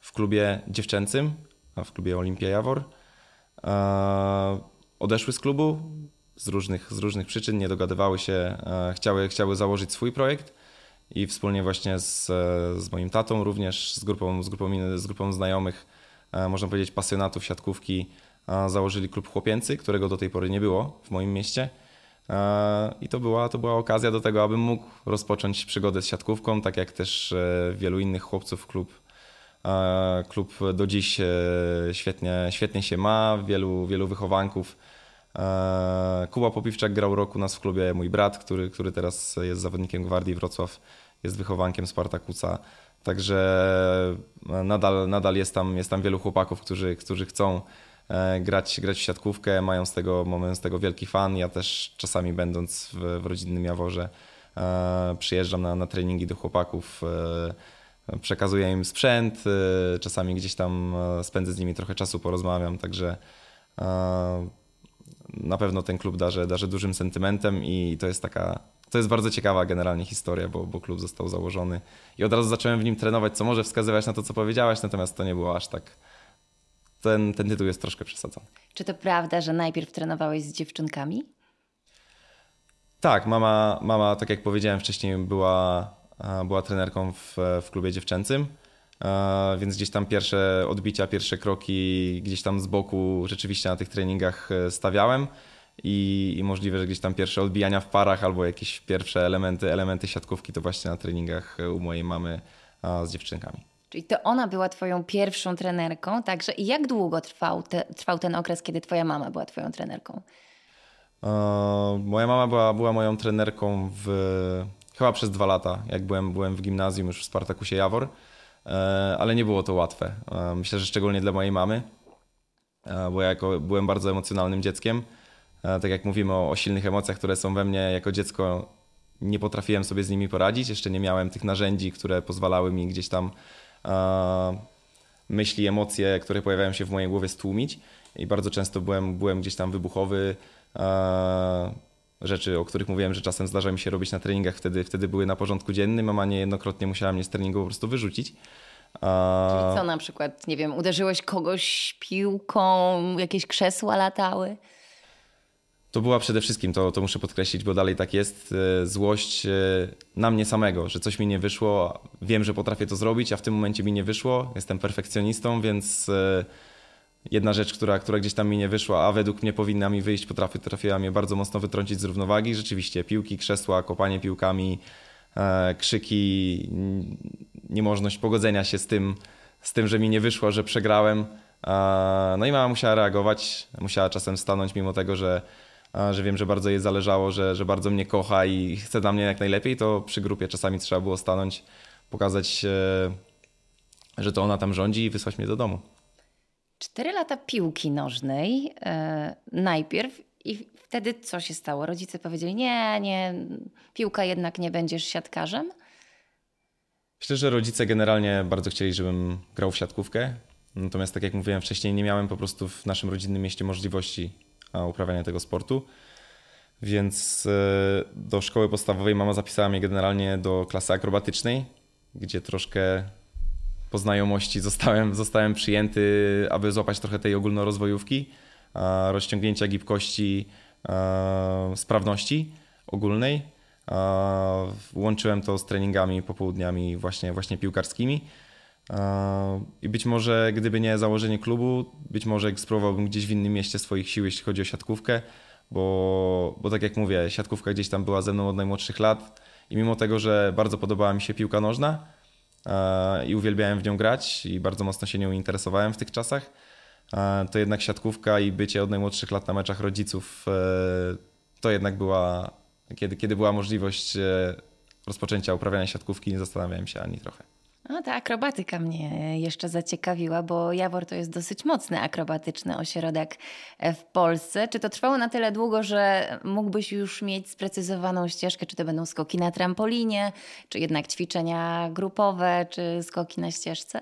w klubie dziewczęcym, a w klubie Olimpia Jawor. Odeszły z klubu, z różnych, z różnych przyczyn nie dogadywały się, e, chciały, chciały założyć swój projekt i wspólnie właśnie z, z moim tatą również, z grupą, z grupą, z grupą znajomych, można powiedzieć pasjonatów siatkówki, założyli klub chłopięcy, którego do tej pory nie było w moim mieście. I to była, to była okazja do tego, abym mógł rozpocząć przygodę z siatkówką, tak jak też wielu innych chłopców klub Klub do dziś e, świetnie, świetnie się ma, wielu, wielu wychowanków. Kuba Popiwczak grał u nas w klubie, mój brat, który, który teraz jest zawodnikiem Gwardii Wrocław, jest wychowankiem Spartakusa. Także nadal, nadal jest, tam, jest tam wielu chłopaków, którzy, którzy chcą e, grać, grać w siatkówkę, mają z tego, mają z tego wielki fan. Ja też czasami będąc w, w rodzinnym Jaworze e, przyjeżdżam na, na treningi do chłopaków przekazuję im sprzęt, czasami gdzieś tam e, spędzę z nimi trochę czasu, porozmawiam, także e, na pewno ten klub darzy, darzy dużym sentymentem i to jest taka, to jest bardzo ciekawa generalnie historia, bo, bo klub został założony i od razu zacząłem w nim trenować, co może wskazywać na to, co powiedziałaś, natomiast to nie było aż tak, ten, ten tytuł jest troszkę przesadzony. Czy to prawda, że najpierw trenowałeś z dziewczynkami? Tak, mama, mama, tak jak powiedziałem wcześniej, była była trenerką w, w klubie dziewczęcym, więc gdzieś tam pierwsze odbicia, pierwsze kroki gdzieś tam z boku rzeczywiście na tych treningach e, stawiałem i, i możliwe, że gdzieś tam pierwsze odbijania w parach albo jakieś pierwsze elementy, elementy siatkówki to właśnie na treningach e, u mojej mamy z dziewczynkami. Czyli to ona była twoją pierwszą trenerką, także i jak długo trwał, te, trwał ten okres, kiedy twoja mama była twoją trenerką? moja mama była, była moją trenerką w chyba przez dwa lata, jak byłem, byłem w gimnazjum już w Spartakusie Jawor, e, ale nie było to łatwe. E, myślę, że szczególnie dla mojej mamy, e, bo ja jako byłem bardzo emocjonalnym dzieckiem. Tak jak mówimy o, o silnych emocjach, które są we mnie jako dziecko, nie potrafiłem sobie z nimi poradzić. Jeszcze nie miałem tych narzędzi, które pozwalały mi gdzieś tam myśli, emocje, które pojawiają się w mojej głowie stłumić. I bardzo często byłem, byłem gdzieś tam wybuchowy rzeczy, o których mówiłem, że czasem zdarza mi się robić na treningach, wtedy, wtedy były na porządku dziennym, a ma niejednokrotnie musiała mnie z treningu po prostu wyrzucić. Czyli co na przykład, nie wiem, uderzyłeś kogoś piłką, jakieś krzesła latały? To była przede wszystkim, to, to muszę podkreślić, bo dalej tak jest, e, złość e, na mnie samego, że coś mi nie wyszło, wiem, że potrafię to zrobić, a w tym momencie mi nie wyszło, jestem perfekcjonistą, więc e, jedna rzecz, która, która gdzieś tam mi nie wyszła, a według mnie powinna mi wyjść, potrafi, potrafiła mnie bardzo mocno wytrącić z równowagi. Rzeczywiście piłki, krzesła, kopanie piłkami, krzyki, niemożność pogodzenia się z tym, z tym, że mi nie wyszło, że przegrałem. No i mama musiała reagować, musiała czasem stanąć, mimo tego, że, że wiem, że bardzo jej zależało, że, że bardzo mnie kocha i chce dla mnie jak najlepiej, to przy grupie czasami trzeba było stanąć, pokazać, e, że to ona tam rządzi i wysłać mnie do domu. Cztery lata piłki nożnej e, najpierw i wtedy co się stało? Rodzice powiedzieli, nie, nie, piłka jednak nie będziesz siatkarzem? Myślę, że rodzice generalnie bardzo chcieli, żebym grał w siatkówkę. Natomiast tak jak mówiłem wcześniej, nie miałem po prostu w naszym rodzinnym mieście możliwości uprawiania tego sportu. Więc e, do szkoły podstawowej mama zapisała mnie generalnie do klasy akrobatycznej, gdzie troszkę po znajomości zostałem, zostałem przyjęty, aby złapać trochę tej ogólnorozwojówki, rozciągnięcia gibkości, sprawności ogólnej. Łączyłem to z treningami popołudniami właśnie, właśnie piłkarskimi. I być może gdyby nie założenie klubu, być może spróbowałbym gdzieś w innym mieście swoich sił, jeśli chodzi o siatkówkę, bo, bo tak jak mówię, siatkówka gdzieś tam była ze mną od najmłodszych lat i mimo tego, że bardzo podobała mi się piłka nożna, E, i uwielbiałem w nią grać i bardzo mocno się nią interesowałem w tych czasach, e, to jednak siatkówka i bycie od najmłodszych lat na meczach rodziców e, to jednak była, kiedy, kiedy była możliwość rozpoczęcia uprawiania siatkówki, nie zastanawiałem się ani trochę. No, ta akrobatyka mnie jeszcze zaciekawiła, bo Jawor to jest dosyć mocny akrobatyczny ośrodek w Polsce. Czy to trwało na tyle długo, że mógłbyś już mieć sprecyzowaną ścieżkę, czy to będą skoki na trampolinie, czy jednak ćwiczenia grupowe, czy skoki na ścieżce?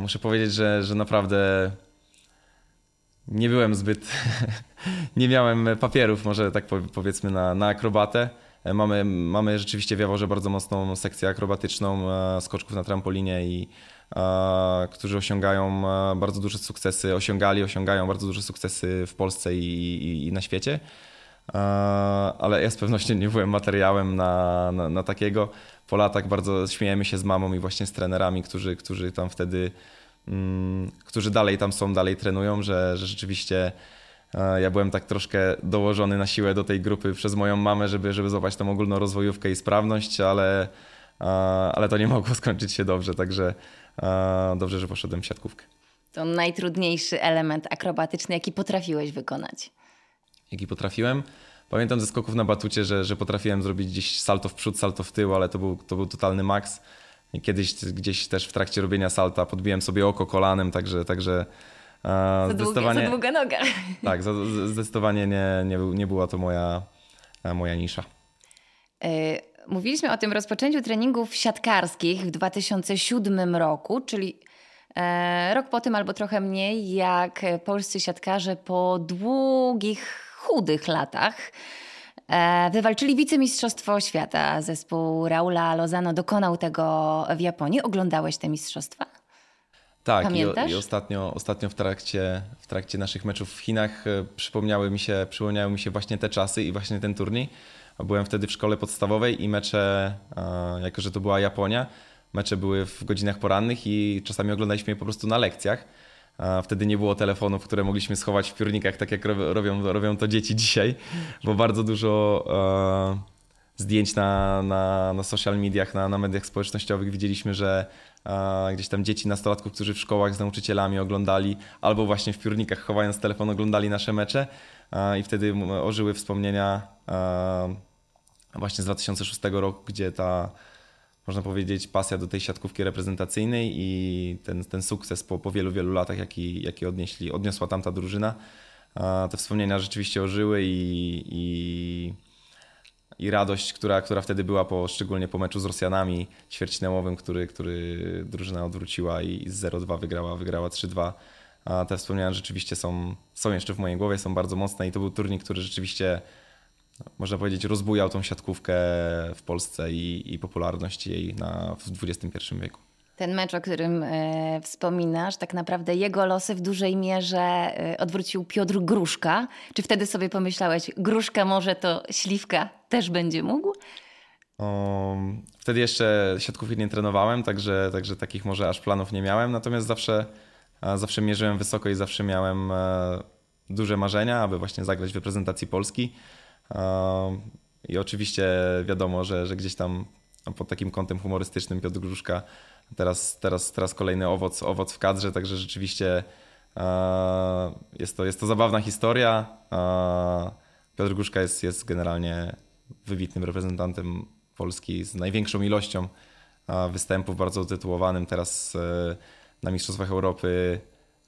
muszę powiedzieć, że, że naprawdę nie byłem zbyt. nie miałem papierów, może tak powiedzmy, na, na akrobatę. Mamy, mamy rzeczywiście w Jaworze bardzo mocną sekcję akrobatyczną, skoczków na trampolinie i którzy osiągają bardzo duże sukcesy, osiągali, osiągają bardzo duże sukcesy w Polsce i, i, i na świecie. Ale ja z pewnością nie byłem materiałem na, na, na, takiego. Po latach bardzo śmiejemy się z mamą i właśnie z trenerami, którzy, którzy tam wtedy, mm, którzy dalej tam są, dalej trenują, że, że rzeczywiście ja byłem tak troszkę dołożony na siłę do tej grupy przez moją mamę, żeby, żeby złapać tą ogólną rozwojówkę i sprawność, ale, ale to nie mogło skończyć się dobrze, także dobrze, że poszedłem w siatkówkę. To najtrudniejszy element akrobatyczny, jaki potrafiłeś wykonać? Jaki potrafiłem? Pamiętam ze skoków na batucie, że, że potrafiłem zrobić gdzieś salto w przód, salto w tył, ale to był, to był totalny maks. Kiedyś gdzieś też w trakcie robienia salta podbiłem sobie oko kolanem, także, także za, zdecydowanie, za długa noga. Tak, zdecydowanie nie, nie, nie była to moja, moja nisza. Y, mówiliśmy o tym rozpoczęciu treningów siatkarskich w 2007 roku, czyli e, rok po tym albo trochę mniej, jak polscy siatkarze po długich, chudych latach e, wywalczyli wicemistrzostwo świata. Zespół Raula Lozano dokonał tego w Japonii. Oglądałeś te mistrzostwa? Tak, Pamiętasz? i, i ostatnio, ostatnio w, trakcie, w trakcie naszych meczów w Chinach e, przypomniały mi, się, przypomniały mi się właśnie te czasy i właśnie ten turniej. Byłem wtedy w szkole podstawowej i mecze, e, jako że to była Japonia, mecze były w godzinach porannych i czasami oglądaliśmy je po prostu na lekcjach. Wtedy nie było telefonów, które mogliśmy schować w piórnikach, tak jak robią, robią to dzieci dzisiaj, bo bardzo dużo e, zdjęć na, na, na social mediach, na, na mediach społecznościowych widzieliśmy, że gdzieś tam dzieci, nastolatków, którzy w szkołach z nauczycielami oglądali, albo właśnie w piórnikach chowając telefon oglądali nasze mecze i wtedy ożyły wspomnienia właśnie z 2006 roku, gdzie ta można powiedzieć, pasja do tej siatkówki reprezentacyjnej i ten, ten sukces po, po wielu, wielu latach, jaki, jaki odnieśli, odniosła tamta drużyna. Te wspomnienia rzeczywiście ożyły i, i i radość, która, która wtedy była, po, szczególnie po meczu z Rosjanami ćwierćfinałowym, który, który drużyna odwróciła i z 0-2 wygrała, wygrała 3-2. A te wspomnienia rzeczywiście są, są jeszcze w mojej głowie, są bardzo mocne i to był turniej, który rzeczywiście można powiedzieć, rozbujał tą siatkówkę w Polsce i, i popularność jej na, w XXI wieku. Ten mecz, o którym e, wspominasz, tak naprawdę jego losy w dużej mierze e, odwrócił Piotr Gruszka. Czy wtedy sobie pomyślałeś, Gruszka może to Śliwka też będzie mógł? Um, wtedy jeszcze siatkówki nie trenowałem, także, także takich może aż planów nie miałem, natomiast zawsze, zawsze mierzyłem wysoko i zawsze miałem e, duże marzenia, aby właśnie zagrać w reprezentacji Polski. Um, I oczywiście wiadomo, że, że gdzieś tam pod takim kątem humorystycznym Piotr Gruszka Teraz, teraz, teraz kolejny owoc, owoc w kadrze, także rzeczywiście e, jest, to, jest to zabawna historia. E, Piotr Guszka jest, jest generalnie wybitnym reprezentantem Polski z największą ilością e, występów, bardzo utytułowanym. Teraz na Mistrzostwach Europy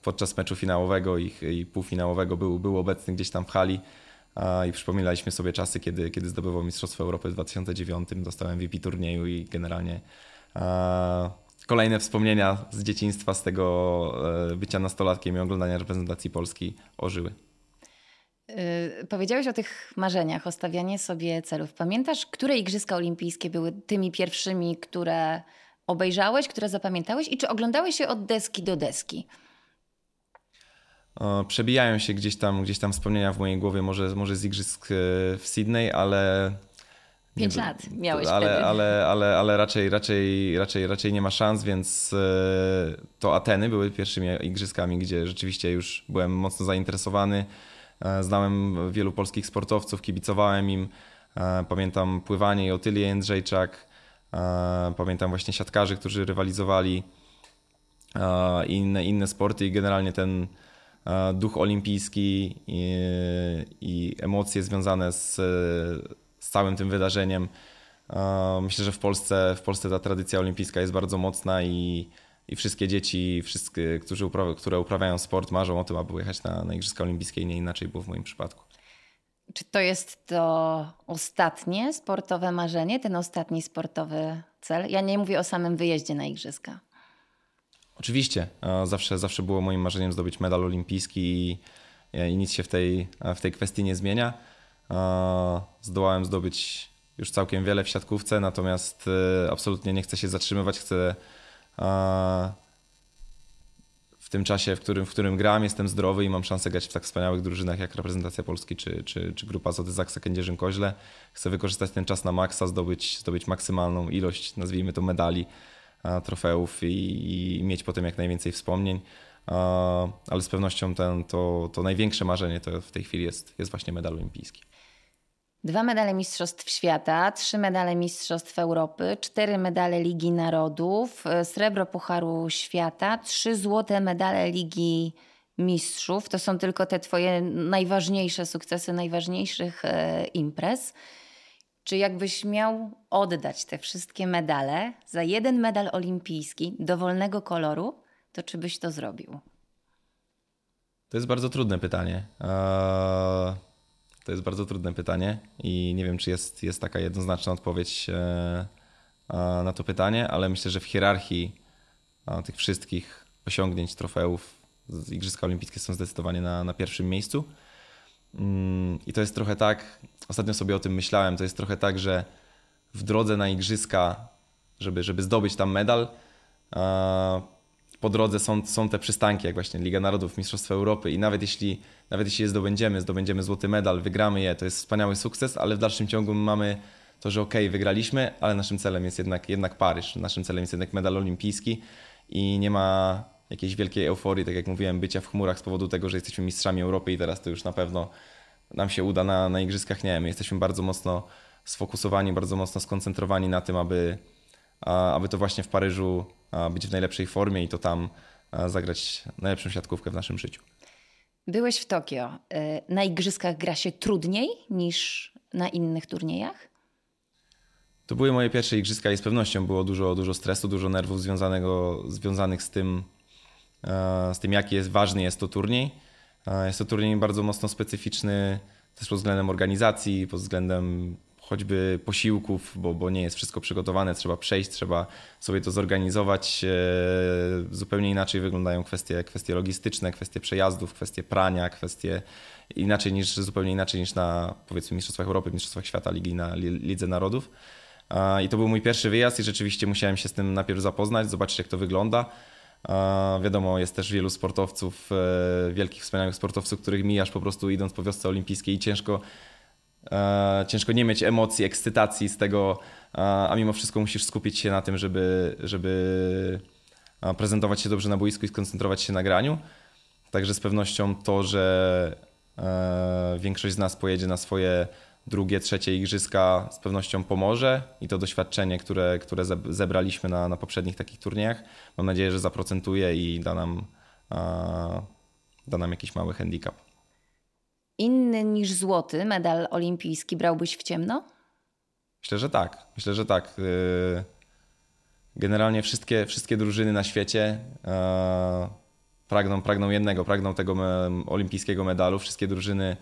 podczas meczu finałowego i, i półfinałowego był, był obecny gdzieś tam w hali i przypominaliśmy sobie czasy, kiedy, kiedy zdobywał Mistrzostwo Europy w 2009. Dostałem VP turnieju i generalnie kolejne wspomnienia z dzieciństwa, z tego e, bycia nastolatkiem i oglądania reprezentacji Polski ożyły. Yy, powiedziałeś o tych marzeniach, o stawianie sobie celów. Pamiętasz, które Igrzyska Olimpijskie były tymi pierwszymi, które obejrzałeś, które zapamiętałeś i czy oglądałeś się od deski do deski? Przebijają się gdzieś tam, gdzieś tam wspomnienia w mojej głowie, może, może z Igrzysk e, w Sydney, ale Pięć lat miałeś ale, wtedy. Ale, ale, ale raczej, raczej, raczej, raczej nie ma szans, więc e, to Ateny były pierwszymi igrzyskami, gdzie rzeczywiście już byłem mocno zainteresowany. E, znałem wielu polskich sportowców, kibicowałem im. E, pamiętam pływanie i Otylię Jędrzejczak. Pamiętam właśnie siatkarzy, którzy rywalizowali i inne, inne sporty i generalnie ten duch olimpijski i, i emocje związane z z całym tym wydarzeniem. Myślę, że w Polsce, w Polsce ta tradycja olimpijska jest bardzo mocna i, i wszystkie dzieci, wszystkie, którzy upra które uprawiają sport, marzą o tym, aby jechać na, na Igrzyska Olimpijskie i nie inaczej było w moim przypadku. Czy to jest to ostatnie sportowe marzenie, ten ostatni sportowy cel? Ja nie mówię o samym wyjeździe na Igrzyska. Oczywiście. Zawsze, zawsze było moim marzeniem zdobyć medal olimpijski i, i nic się w tej, w tej kwestii nie zmienia. Zdołałem zdobyć już całkiem wiele w siatkówce, natomiast absolutnie nie chcę się zatrzymywać, chcę w tym czasie, w którym, w którym gram, jestem zdrowy i mam szansę grać w tak wspaniałych drużynach jak reprezentacja Polski czy, czy, czy grupa Zody Zaksa Kędzierzyn-Koźle. Chcę wykorzystać ten czas na maksa, zdobyć, zdobyć maksymalną ilość, nazwijmy to medali, trofeów i, i mieć potem jak najwięcej wspomnień. Ale z pewnością ten, to, to największe marzenie to w tej chwili jest, jest właśnie medal olimpijski. Dwa medale Mistrzostw Świata, trzy medale Mistrzostw Europy, cztery medale Ligi Narodów, e, srebro Pucharu Świata, trzy złote medale Ligi Mistrzów. To są tylko te Twoje najważniejsze sukcesy, najważniejszych e, imprez. Czy jakbyś miał oddać te wszystkie medale za jeden medal olimpijski dowolnego koloru, to czy byś to zrobił? To jest bardzo trudne pytanie. Eee to jest bardzo trudne pytanie i nie wiem, czy jest, jest taka jednoznaczna odpowiedź e, na to pytanie, ale myślę, że w hierarchii tych wszystkich osiągnięć, trofeów, Igrzyska Olimpijskie są zdecydowanie na, na pierwszym miejscu. Mm, I to jest trochę tak, ostatnio sobie o tym myślałem, to jest trochę tak, że w drodze na Igrzyska, żeby, żeby zdobyć tam medal, po drodze są, są te przystanki, jak właśnie Liga Narodów, Mistrzostwa Europy i nawet jeśli, nawet jeśli je zdobędziemy, zdobędziemy złoty medal, wygramy je, to jest wspaniały sukces, ale w dalszym ciągu mamy to, że okej, okay, wygraliśmy, ale naszym celem jest jednak, jednak Paryż, naszym celem jest jednak medal olimpijski i nie ma jakiejś wielkiej euforii, tak jak mówiłem, bycia w chmurach z powodu tego, że jesteśmy mistrzami Europy i teraz to już na pewno nam się uda na, na igrzyskach. Nie, my jesteśmy bardzo mocno sfokusowani, bardzo mocno skoncentrowani na tym, aby, aby to właśnie w Paryżu być w najlepszej formie i to tam zagrać najlepszą siatkówkę w naszym życiu. Byłeś w Tokio. Y, na igrzyskach gra się trudniej niż na innych turniejach? To były moje pierwsze igrzyska i z pewnością było dużo, dużo stresu, dużo nerwów związanego, związanych z tym, z tym, jaki jest ważny jest to turniej. Jest to turniej bardzo mocno specyficzny też pod względem organizacji, pod względem choćby posiłków, bo, bo nie jest wszystko przygotowane, trzeba przejść, trzeba sobie to zorganizować. E, zupełnie inaczej wyglądają kwestie, kwestie logistyczne, kwestie przejazdów, kwestie prania, kwestie inaczej niż, zupełnie inaczej niż na powiedzmy Mistrzostwach Europy, Mistrzostwach Świata, Ligi na Lidze Narodów. I to był mój pierwszy wyjazd i rzeczywiście musiałem się z tym najpierw zapoznać, zobaczyć jak to wygląda. Wiadomo, jest też wielu sportowców, e, wielkich, wspaniałych sportowców, których mijasz po prostu idąc po wiosce olimpijskiej i ciężko ciężko nie mieć emocji, ekscytacji z tego, e, a mimo wszystko musisz skupić się na tym, żeby, żeby e, prezentować się dobrze na boisku i skoncentrować się na graniu. Także z pewnością to, że większość z nas pojedzie na swoje drugie, trzecie igrzyska z pewnością pomoże i to doświadczenie, które, które zebraliśmy na, na poprzednich takich turniejach, mam nadzieję, że zaprocentuje i da nam, da nam jakiś mały handicap inny niż złoty medal olimpijski brałbyś w ciemno? Myślę, że tak. Myślę, że tak. Y, generalnie wszystkie, wszystkie drużyny na świecie e, pragną, pragną jednego, pragną tego olimpijskiego medalu. Wszystkie drużyny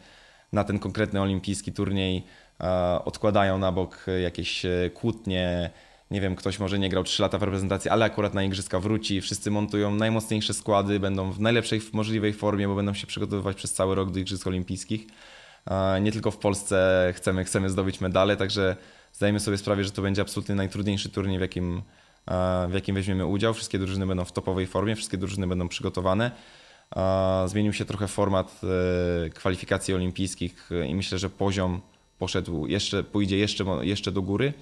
na ten konkretny olimpijski turniej e, odkładają na bok jakieś e, kłótnie, nie wiem, ktoś może nie grał 3 lata w reprezentacji, ale akurat na igrzyska wróci, wszyscy montują najmocniejsze składy, będą w najlepszej możliwej formie, bo będą się przygotowywać przez cały rok do Igrzysk Olimpijskich. Nie tylko w Polsce chcemy, chcemy zdobyć medale, także zdajemy sobie sprawę, że to będzie absolutnie najtrudniejszy turniej, w jakim, w jakim weźmiemy udział. Wszystkie drużyny będą w topowej formie, wszystkie drużyny będą przygotowane. Zmienił się trochę format e, kwalifikacji olimpijskich i myślę, że poziom poszedł jeszcze, pójdzie jeszcze, jeszcze do góry.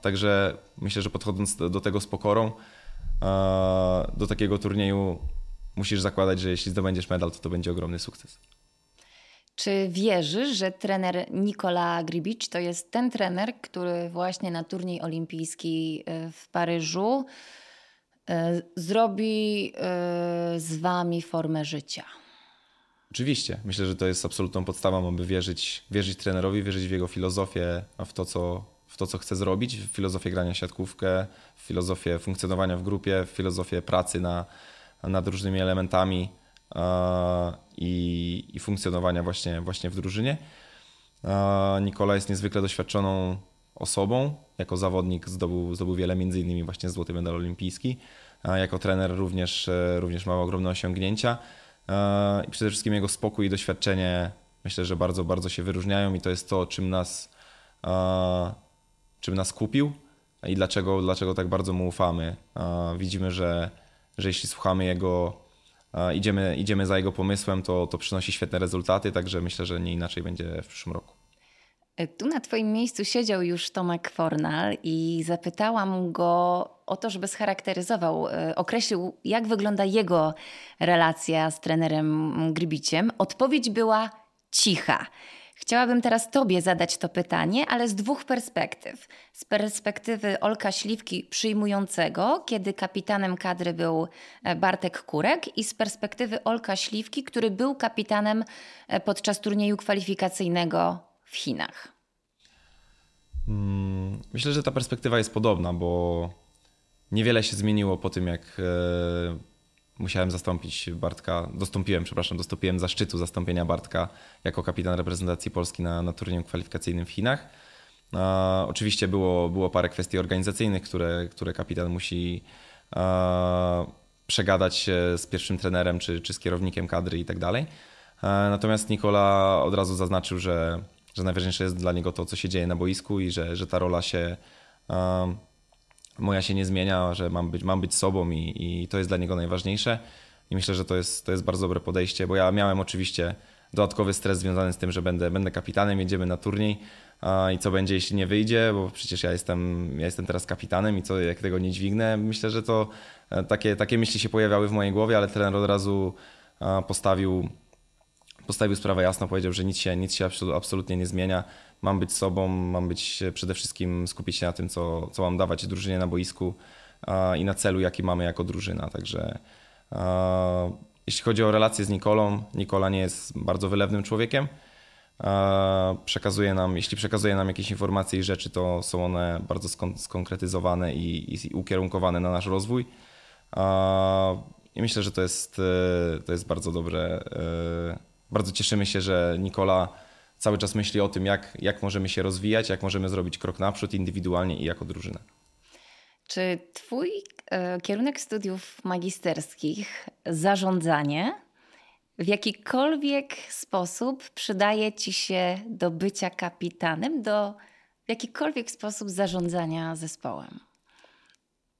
Także myślę, że podchodząc do tego z pokorą, do takiego turnieju musisz zakładać, że jeśli zdobędziesz medal, to to będzie ogromny sukces. Czy wierzysz, że trener Nikola Gribicz to jest ten trener, który właśnie na turniej olimpijski y, w Paryżu y, zrobi y, z wami formę życia? Oczywiście. Myślę, że to jest absolutną podstawą, aby wierzyć, wierzyć trenerowi, wierzyć w jego filozofię, w to, co, w to, co chce zrobić, w filozofię grania siatkówkę, w filozofię funkcjonowania w grupie, w filozofię pracy na, nad różnymi elementami i, i funkcjonowania właśnie, właśnie w drużynie. Nikola jest niezwykle doświadczoną osobą. Jako zawodnik zdobył, zdobył wiele, między innymi właśnie złoty medal olimpijski. Jako trener również, również ma ogromne osiągnięcia. I przede wszystkim jego spokój i doświadczenie myślę, że bardzo, bardzo się wyróżniają i to jest to, czym nas, czym nas kupił i dlaczego, dlaczego tak bardzo mu ufamy. Widzimy, że, że jeśli słuchamy jego, idziemy, idziemy za jego pomysłem, to, to przynosi świetne rezultaty, także myślę, że nie inaczej będzie w przyszłym roku. E, tu na Twoim miejscu siedział już Tomek Fornal i zapytałam go o to, żeby scharakteryzował, e, określił, jak wygląda jego relacja z trenerem Grybiciem. Odpowiedź była cicha. Chciałabym teraz Tobie zadać to pytanie, ale z dwóch perspektyw. Z perspektywy Olka Śliwki przyjmującego, kiedy kapitanem kadry był e, Bartek Kurek, i z perspektywy Olka Śliwki, który był kapitanem podczas turnieju kwalifikacyjnego w Chinach? Mm, myślę, że ta perspektywa jest podobna, bo niewiele się zmieniło po tym, jak e, musiałem zastąpić Bartka, dostąpiłem, przepraszam, dostąpiłem zaszczytu zastąpienia Bartka jako kapitan reprezentacji Polski na, na turnieju kwalifikacyjnym w Chinach. Oczywiście było, było parę kwestii organizacyjnych, które, które kapitan musi przegadać z pierwszym trenerem czy, czy z kierownikiem kadry i tak dalej. Natomiast Nikola od razu zaznaczył, że że najważniejsze jest dla niego to, co się dzieje na boisku i że, że ta rola się moja się nie zmienia, że mam być, mam być sobą i, i to jest dla niego najważniejsze. I myślę, że to jest, to jest bardzo dobre podejście, bo ja miałem oczywiście dodatkowy stres związany z tym, że będę, będę kapitanem, jedziemy na turniej i co będzie, jeśli nie wyjdzie, bo przecież ja jestem, ja jestem teraz kapitanem i co, jak tego nie dźwignę. Myślę, że to e, takie, takie myśli się pojawiały w mojej głowie, ale trener od razu postawił postawił sprawę jasno, powiedział, że nic się, nic się absolutnie nie zmienia. Mam być sobą, mam być przede wszystkim skupić się na tym, co, co mam dawać drużynie na boisku i na celu, jaki mamy jako drużyna. Także jeśli chodzi o relację z Nikolą, Nikola nie jest bardzo wylewnym człowiekiem. Przekazuje nam, jeśli przekazuje nam jakieś informacje i rzeczy, to są one bardzo skonkretyzowane i, i ukierunkowane na nasz rozwój. I myślę, że to jest, e, to jest bardzo dobre e, bardzo cieszymy się, że Nikola cały czas myśli o tym, jak, jak możemy się rozwijać, jak możemy zrobić krok naprzód indywidualnie i jako drużyna. Czy Twój e, kierunek studiów magisterskich, zarządzanie, w jakikolwiek sposób przydaje Ci się do bycia kapitanem, do w jakikolwiek sposób zarządzania zespołem?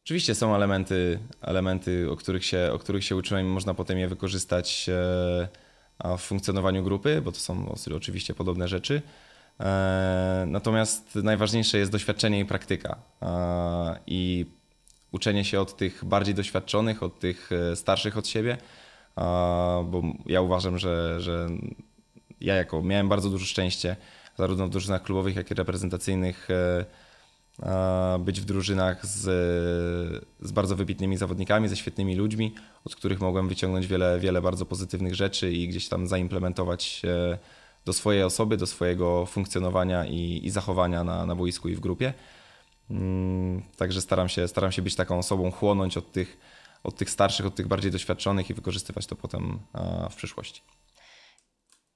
Oczywiście są elementy, elementy o, których się, o których się uczyłem i można potem je wykorzystać. E, w funkcjonowaniu grupy, bo to są oczywiście podobne rzeczy. E, natomiast najważniejsze jest doświadczenie i praktyka. E, I uczenie się od tych bardziej doświadczonych, od tych e, starszych od siebie, bo ja uważam, że, że ja jako miałem bardzo dużo szczęście, zarówno w drużynach klubowych, jak i reprezentacyjnych, być w drużynach z, z bardzo wybitnymi zawodnikami, ze świetnymi ludźmi, od których mogłem wyciągnąć wiele, wiele bardzo pozytywnych rzeczy i gdzieś tam zaimplementować do swojej osoby, do swojego funkcjonowania i, i zachowania na, na boisku i w grupie. Mm, także staram się, staram się być taką osobą, chłonąć od tych, od tych starszych, od tych bardziej doświadczonych i wykorzystywać to potem w przyszłości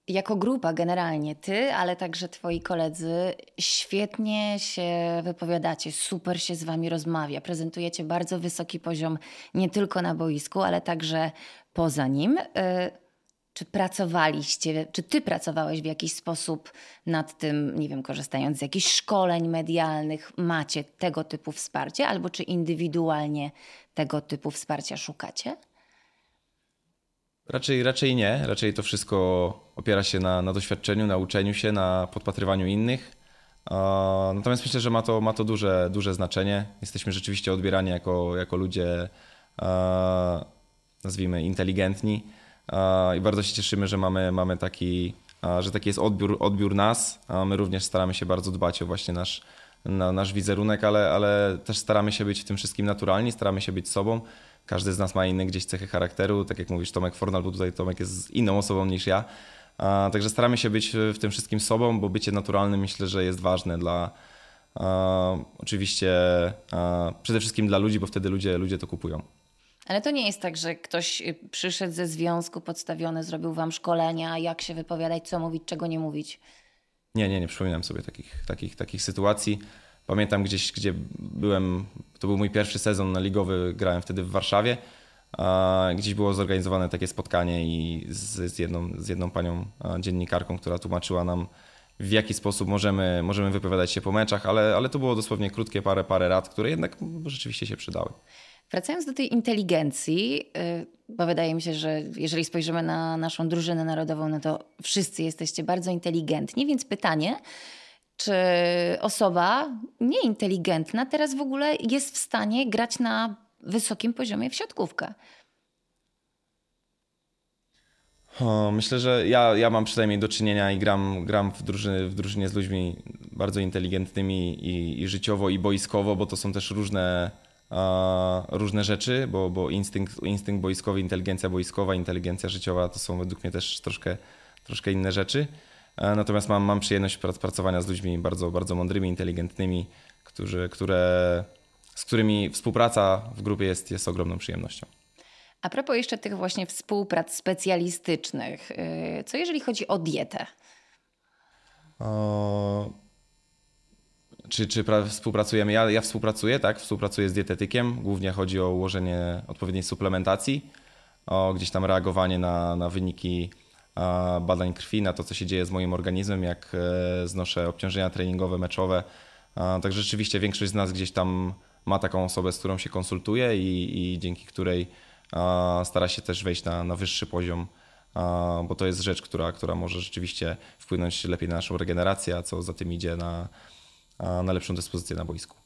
jako grupa generalnie, ty, ale także twoi koledzy, świetnie się wypowiadacie, super się z wami rozmawia, prezentujecie bardzo wysoki poziom nie tylko na boisku, ale także poza nim. Y, czy pracowaliście, czy ty pracowałeś w jakiś sposób nad tym, nie wiem, korzystając z jakichś szkoleń medialnych, macie tego typu wsparcie, albo czy indywidualnie tego typu wsparcia szukacie? Raczej, raczej nie. Raczej to wszystko opiera się na, na doświadczeniu, na uczeniu się, na podpatrywaniu innych. Natomiast myślę, że ma to, ma to duże, duże znaczenie. Jesteśmy rzeczywiście odbierani jako, jako ludzie, nazwijmy, inteligentni i bardzo się cieszymy, że mamy, mamy taki, że taki jest odbiór, odbiór nas. My również staramy się bardzo dbać o właśnie nasz, na nasz wizerunek, ale, ale też staramy się być w tym wszystkim naturalni, staramy się być sobą. Każdy z nas ma inne gdzieś cechy charakteru. Tak jak mówisz, Tomek Fornal, bo tutaj Tomek jest inną osobą niż ja. Także staramy się być w tym wszystkim sobą, bo bycie naturalnym myślę, że jest ważne dla oczywiście przede wszystkim dla ludzi, bo wtedy ludzie, ludzie to kupują. Ale to nie jest tak, że ktoś y, przyszedł ze związku podstawiony, zrobił wam szkolenia, jak się wypowiadać, co mówić, czego nie mówić. Nie, nie, nie przypominam sobie takich, takich, takich sytuacji. Pamiętam gdzieś, gdzie byłem, to był mój pierwszy sezon ligowy, grałem wtedy w Warszawie gdzieś było zorganizowane takie spotkanie i z, z, jedną, z jedną panią dziennikarką, która tłumaczyła nam, w jaki sposób możemy, możemy wypowiadać się po meczach, ale, ale to było dosłownie krótkie parę, parę rad, które jednak rzeczywiście się przydały. Wracając do tej inteligencji, y, bo wydaje mi się, że jeżeli spojrzymy na naszą drużynę narodową, no to wszyscy jesteście bardzo inteligentni, więc pytanie, czy osoba nieinteligentna teraz w ogóle jest w stanie grać na wysokim poziomie w siatkówkę? Myślę, że ja, ja mam przynajmniej do czynienia i gram, gram w, drużynie, w drużynie z ludźmi bardzo inteligentnymi i, i życiowo, i boiskowo, bo to są też różne, różne rzeczy, bo, bo instynkt, instynkt boiskowy, inteligencja boiskowa, inteligencja życiowa to są według mnie też troszkę, troszkę inne rzeczy. Natomiast mam, mam przyjemność pracowania z ludźmi bardzo, bardzo mądrymi, inteligentnymi, którzy, które, z którymi współpraca w grupie jest, jest ogromną przyjemnością. A propos jeszcze tych właśnie współprac specjalistycznych, y, co jeżeli chodzi o dietę? O, czy, czy współpracujemy? Ja, ja współpracuję, tak, współpracuję z dietetykiem. Głównie chodzi o ułożenie odpowiedniej suplementacji, o gdzieś tam reagowanie na, na wyniki badań krwi, na to, co się dzieje z moim organizmem, jak e, znoszę obciążenia treningowe, meczowe. Także rzeczywiście większość z nas gdzieś tam ma taką osobę, z którą się konsultuje i, i dzięki której stara się też wejść na, na wyższy poziom, bo to jest rzecz, która, która może rzeczywiście wpłynąć lepiej na naszą regenerację, a co za tym idzie na, na lepszą dyspozycję na boisku.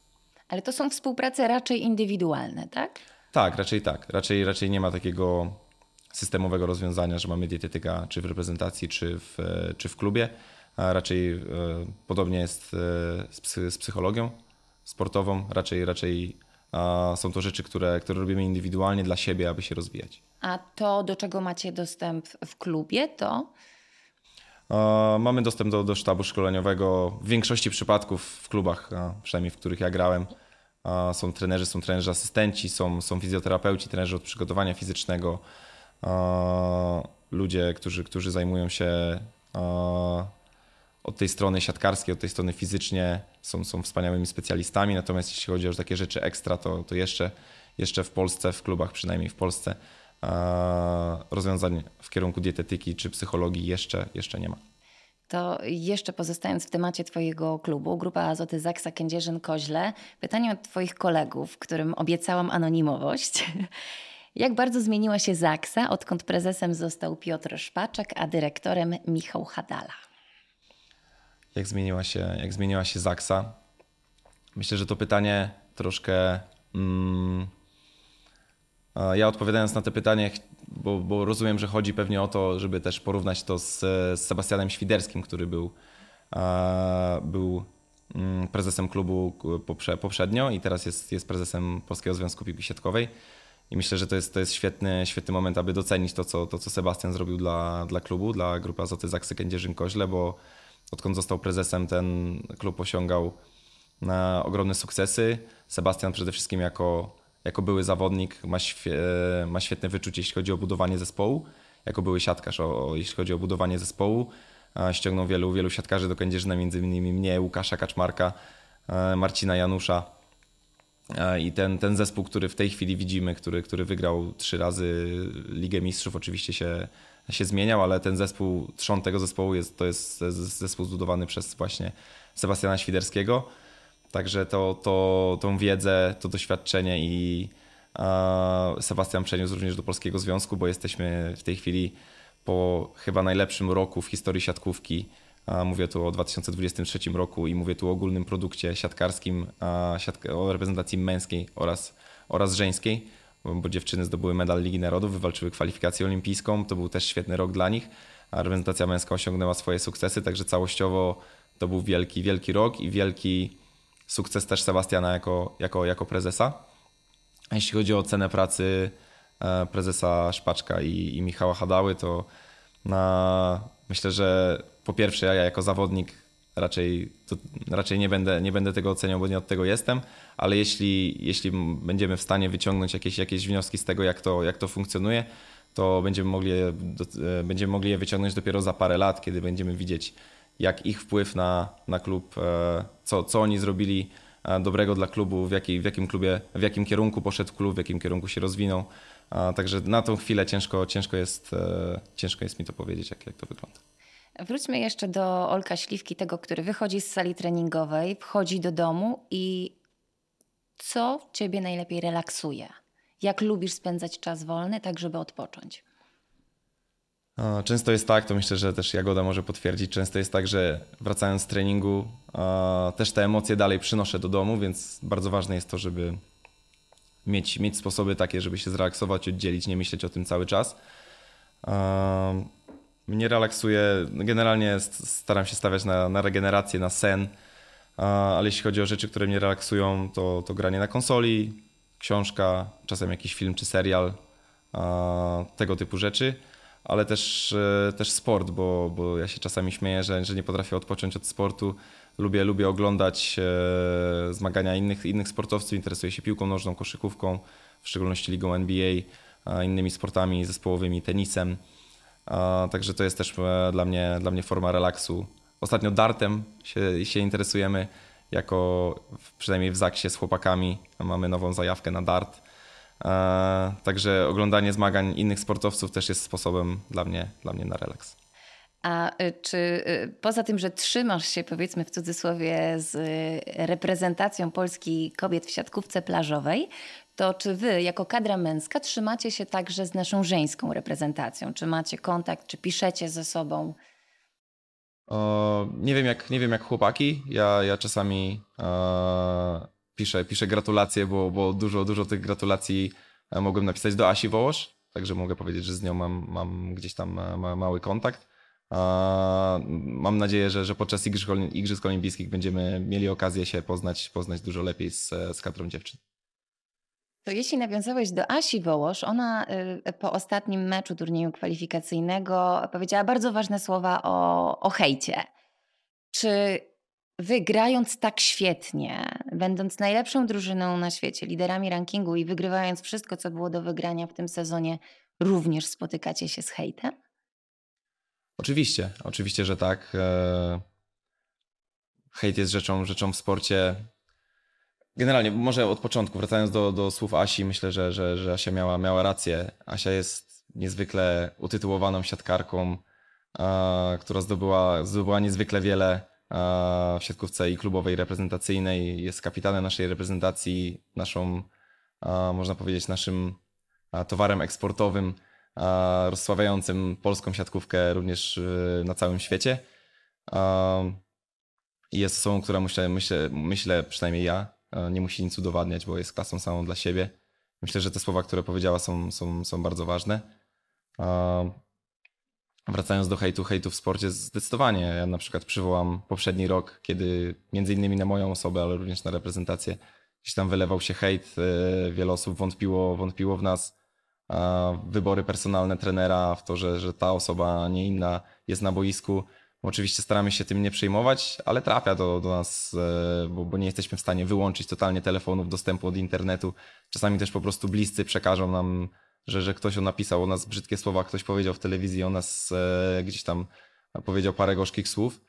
Ale to są współprace raczej indywidualne, tak? Tak, raczej tak. Raczej, raczej nie ma takiego systemowego rozwiązania, że mamy dietetyka czy w reprezentacji, czy w, czy w klubie. A raczej e, podobnie jest e, z psychologią sportową. Raczej, raczej są to rzeczy, które, które robimy indywidualnie dla siebie, aby się rozwijać. A to, do czego macie dostęp w klubie, to? Mamy dostęp do, do sztabu szkoleniowego. W większości przypadków w klubach, przynajmniej w których ja grałem, są trenerzy, są trenerzy asystenci, są, są fizjoterapeuci, trenerzy od przygotowania fizycznego, ludzie, którzy, którzy zajmują się od tej strony siatkarskiej, od tej strony fizycznie są, są wspaniałymi specjalistami, natomiast jeśli chodzi o takie rzeczy ekstra, to, to jeszcze, jeszcze w Polsce, w klubach przynajmniej w Polsce, rozwiązań w kierunku dietetyki czy psychologii jeszcze, jeszcze nie ma. To jeszcze pozostając w temacie Twojego klubu, Grupa Azoty Zaksa Kędzierzyn-Koźle, pytanie od Twoich kolegów, którym obiecałam anonimowość. Jak bardzo zmieniła się Zaksa, odkąd prezesem został Piotr Szpaczek, a dyrektorem Michał Hadala? Jak zmieniła się, jak zmieniła się Zaksa? Myślę, że to pytanie troszkę. Mm, ja odpowiadając na to pytanie, bo, bo, rozumiem, że chodzi pewnie o to, żeby też porównać to z, z Sebastianem Świderskim, który był, był mm, prezesem klubu poprze, poprzednio i teraz jest, jest prezesem Polskiego Związku Piłki Siatkowej. I myślę, że to jest, to jest świetny, świetny moment, aby docenić to, co, to, co Sebastian zrobił dla, dla klubu, dla grupy Azoty Zaksy Kędzierzyn-Koźle, bo odkąd został prezesem, ten klub osiągał na ogromne sukcesy. Sebastian przede wszystkim jako, jako były zawodnik ma, świe, ma świetne wyczucie, jeśli chodzi o budowanie zespołu. Jako były siatkarz, o, jeśli chodzi o budowanie zespołu. Ściągnął wielu, wielu siatkarzy do Kędzierzyna, między innymi mnie, Łukasza Kaczmarka, e, Marcina Janusza. E, I ten, ten zespół, który w tej chwili widzimy, który, który wygrał trzy razy Ligę Mistrzów, oczywiście się, się zmieniał, ale ten zespół, trzon tego zespołu jest, to jest zespół zbudowany przez właśnie Sebastiana Świderskiego. Także to, to, tą wiedzę, to doświadczenie i Sebastian przeniósł również do Polskiego Związku, bo jesteśmy w tej chwili po chyba najlepszym roku w historii siatkówki Mówię tu o 2023 roku i mówię tu o ogólnym produkcie siatkarskim, o reprezentacji męskiej oraz, oraz żeńskiej, bo dziewczyny zdobyły medal Ligi Narodów, wywalczyły kwalifikację olimpijską. To był też świetny rok dla nich, a reprezentacja męska osiągnęła swoje sukcesy, także całościowo to był wielki, wielki rok i wielki sukces też Sebastiana jako, jako, jako prezesa. Jeśli chodzi o ocenę pracy e, prezesa Szpaczka i, i Michała Hadały, to na, myślę, że po pierwsze ja jako zawodnik raczej, to, raczej nie, będę, nie będę tego oceniał, bo nie od tego jestem, ale jeśli, jeśli będziemy w stanie wyciągnąć jakieś, jakieś wnioski z tego, jak to, jak to funkcjonuje, to będziemy mogli, e, będziemy mogli je wyciągnąć dopiero za parę lat, kiedy będziemy widzieć, jak ich wpływ na, na klub, e, co, co oni zrobili e, dobrego dla klubu, w, w jakim klubie, w jakim kierunku poszedł klub, w jakim kierunku się rozwinął. Także na tą chwilę ciężko, ciężko, jest, ciężko jest mi to powiedzieć, jak, jak to wygląda. Wróćmy jeszcze do Olka Śliwki, tego, który wychodzi z sali treningowej, wchodzi do domu i co ciebie najlepiej relaksuje? Jak lubisz spędzać czas wolny, tak żeby odpocząć? Często jest tak, to myślę, że też Jagoda może potwierdzić, często jest tak, że wracając z treningu też te emocje dalej przynoszę do domu, więc bardzo ważne jest to, żeby mieć, mieć sposoby takie, żeby się zrelaksować, oddzielić, nie myśleć o tym cały czas. Mnie relaksuje, generalnie staram się stawiać na, na regenerację, na sen, ale jeśli chodzi o rzeczy, które mnie relaksują, to, to granie na konsoli, książka, czasem jakiś film czy serial, tego typu rzeczy ale też, e, też sport, bo, bo ja się czasami śmieję, że, że nie potrafię odpocząć od sportu. Lubię, lubię oglądać e, zmagania innych, innych sportowców, interesuję się piłką nożną, koszykówką, w szczególności ligą NBA, innymi sportami zespołowymi, tenisem. Także to jest też e, dla mnie, dla mnie forma relaksu. Ostatnio dartem się, się interesujemy, jako przynajmniej w Zaksie z chłopakami. Mamy nową zajawkę na dart E, także oglądanie zmagań innych sportowców też jest sposobem dla mnie, dla mnie na relaks. A y, czy y, poza tym, że trzymasz się, powiedzmy w cudzysłowie, z y, reprezentacją Polski kobiet w siatkówce plażowej, to czy wy, jako kadra męska, trzymacie się także z naszą żeńską reprezentacją? Czy macie kontakt, czy piszecie ze sobą? O, nie, wiem jak, nie wiem jak chłopaki. Ja, ja czasami. E piszę, piszę gratulacje, bo, bo dużo, dużo tych gratulacji e, mogłem napisać do Asi Wołosz, także mogę powiedzieć, że z nią mam, mam gdzieś tam e, ma, mały kontakt. Mam nadzieję, że, że podczas Igrzysk, Igrzysk Olimpijskich będziemy mieli okazję się poznać, poznać dużo lepiej z, z kadrą dziewczyn. To jeśli nawiązałeś do Asi Wołosz, ona y, po ostatnim meczu turnieju kwalifikacyjnego powiedziała bardzo ważne słowa o, o hejcie. Czy wy grając tak świetnie, będąc najlepszą drużyną na świecie, liderami rankingu i wygrywając wszystko, co było do wygrania w tym sezonie, również spotykacie się z hejtem? Oczywiście, oczywiście, że tak. E, hejt jest rzeczą, rzeczą w sporcie. Generalnie, może od początku, wracając do, do słów Asi, myślę, że, że, że Asia miała, miała rację. Asia jest niezwykle utytułowaną siatkarką, która zdobyła, zdobyła niezwykle wiele w siatkówce i klubowej reprezentacyjnej. Jest kapitanem naszej reprezentacji, naszą, można powiedzieć, naszym towarem eksportowym, rozsławiającym polską siatkówkę również y, na całym świecie. Jest osobą, która myślę, myślę, myślę, przynajmniej ja, nie musi nic udowadniać, bo jest klasą samą dla siebie. Myślę, że te słowa, które powiedziała, są, są, są bardzo ważne. Wracając do hejtu, hejtu w sporcie, zdecydowanie. Ja na przykład przywołam poprzedni rok, kiedy między innymi na moją osobę, ale również na reprezentację, gdzieś tam wylewał się hejt. E, wiele osób wątpiło, wątpiło w nas. Wybory personalne trenera, w to, że, że ta osoba, a nie inna jest na boisku. Oczywiście staramy się tym nie przejmować, ale trafia do, do nas, e, bo, bo, nie jesteśmy w stanie wyłączyć totalnie telefonów, dostępu od internetu. Czasami też po prostu bliscy przekażą nam że, że ktoś napisał o nas brzydkie słowa, ktoś powiedział w telewizji o nas e, gdzieś tam powiedział parę gorzkich słów.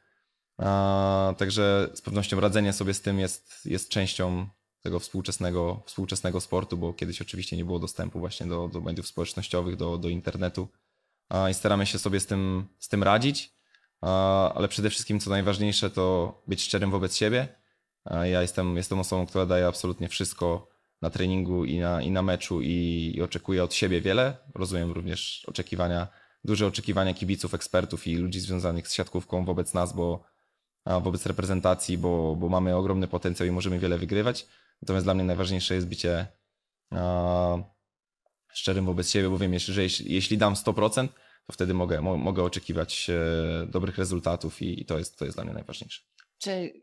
A, także z pewnością radzenie sobie z tym jest, jest częścią tego współczesnego, współczesnego sportu, bo kiedyś oczywiście nie było dostępu właśnie do, do mediów społecznościowych, do, do internetu. A, I staramy się sobie z tym, z tym radzić, ale przede wszystkim co najważniejsze to być szczerym wobec siebie. Ja jestem, jestem osobą, która daje absolutnie wszystko na treningu i na, i na meczu i, i oczekuję od siebie wiele. Rozumiem również oczekiwania, duże oczekiwania kibiców, ekspertów i ludzi związanych z siatkówką wobec nas, bo wobec reprezentacji, bo, bo mamy ogromny potencjał i możemy wiele wygrywać. Natomiast dla mnie najważniejsze jest bycie a, szczerym wobec siebie, bo wiem, że jeśli, jeśli dam 100%, to wtedy mogę, mo, mogę oczekiwać e, dobrych rezultatów i, i to, jest, to jest dla mnie najważniejsze. Czy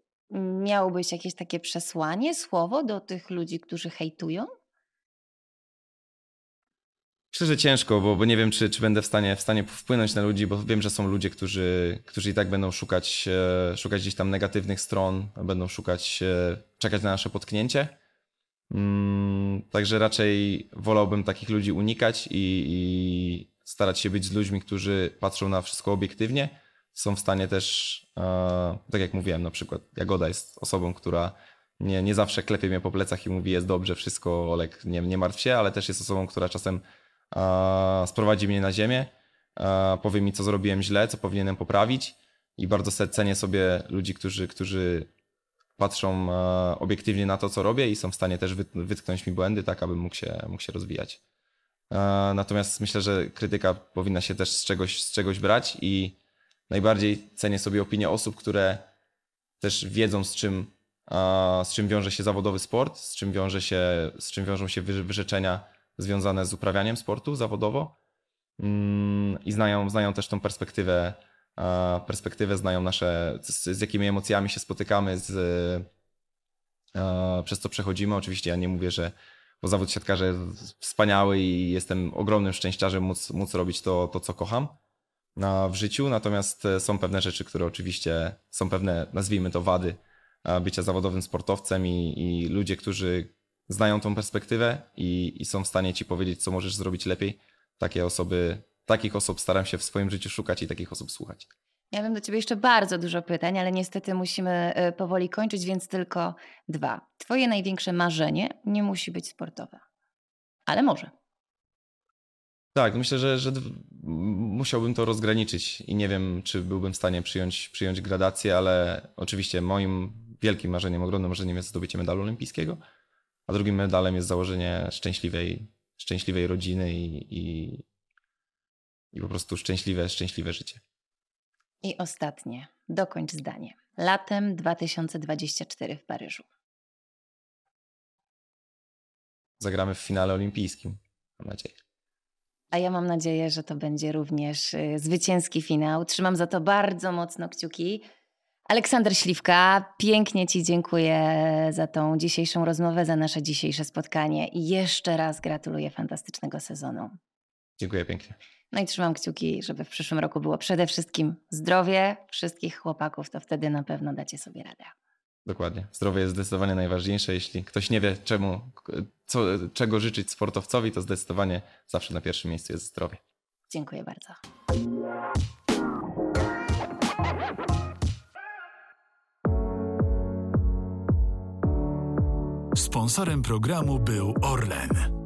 miałbyś jakieś takie przesłanie, słowo do tych ludzi, którzy hejtują? Że ciężko, bo, bo nie wiem, czy, czy będę w stanie, w stanie wpłynąć na ludzi, bo wiem, że są ludzie, którzy, którzy i tak będą szukać, e, szukać gdzieś tam negatywnych stron, będą szukać, e, czekać na nasze potknięcie. Mm, także raczej wolałbym takich ludzi unikać i, i starać się być z ludźmi, którzy patrzą na wszystko obiektywnie są w stanie też, e, tak jak mówiłem, na przykład Jagoda jest osobą, która nie, nie zawsze klepie mnie po plecach i mówi jest dobrze, wszystko, Olek, nie, nie martw się, ale też jest osobą, która czasem a, sprowadzi mnie na ziemię, a, powie mi, co zrobiłem źle, co powinienem poprawić i bardzo cenię sobie ludzi, którzy, którzy patrzą obiektywnie na to, co robię i są w stanie też wytknąć mi błędy, tak abym mógł się, mógł się rozwijać. A, natomiast myślę, że krytyka powinna się też z czegoś, z czegoś brać i najbardziej cenię sobie opinię osób, które też wiedzą, z czym z czym wiąże się zawodowy sport, z czym, wiąże się, z czym wiążą się wyrzeczenia związane z uprawianiem sportu zawodowo mm, i znają, znają też tą perspektywę, perspektywę znają nasze, z, z jakimi emocjami się spotykamy, z, przez co przechodzimy. Oczywiście ja nie mówię, że bo zawód siatkarza jest wspaniały i jestem ogromnym szczęściarzem móc, móc robić to, to, co kocham w życiu, natomiast są pewne rzeczy, które oczywiście są pewne, nazwijmy to wady, bycia zawodowym sportowcem i, i ludzie, którzy znają tą perspektywę i, i, są w stanie ci powiedzieć, co możesz zrobić lepiej. Takie osoby, takich osób staram się w swoim życiu szukać i takich osób słuchać. Ja mam do Ciebie jeszcze bardzo dużo pytań, ale niestety musimy e, powoli kończyć, więc tylko dwa. Twoje największe marzenie nie musi być sportowe, ale może. Tak, myślę, że, że musiałbym to rozgraniczyć i nie wiem, czy byłbym w stanie przyjąć, przyjąć gradację, ale oczywiście moim wielkim marzeniem, ogromnym marzeniem jest zdobycie medalu olimpijskiego, a drugim medalem jest założenie szczęśliwej, szczęśliwej rodziny i, i, i po prostu szczęśliwe, szczęśliwe życie. I ostatnie, dokończ zdanie. Latem 2024 w Paryżu. Zagramy w finale olimpijskim, mam nadzieję. A ja mam nadzieję, że to będzie również y, zwycięski finał. Trzymam za to bardzo mocno kciuki. Aleksander Śliwka, pięknie Ci dziękuję za tą dzisiejszą rozmowę, za nasze dzisiejsze spotkanie i jeszcze raz gratuluję fantastycznego sezonu. Dziękuję pięknie. No i trzymam kciuki, żeby w przyszłym roku było przede wszystkim zdrowie wszystkich chłopaków, to wtedy na pewno dacie sobie radę. Dokładnie. Zdrowie jest zdecydowanie najważniejsze. Jeśli ktoś nie wie, czemu, co, czego życzyć sportowcowi, to zdecydowanie zawsze na pierwszym miejscu jest zdrowie. Dziękuję bardzo. Sponsorem programu był Orlen.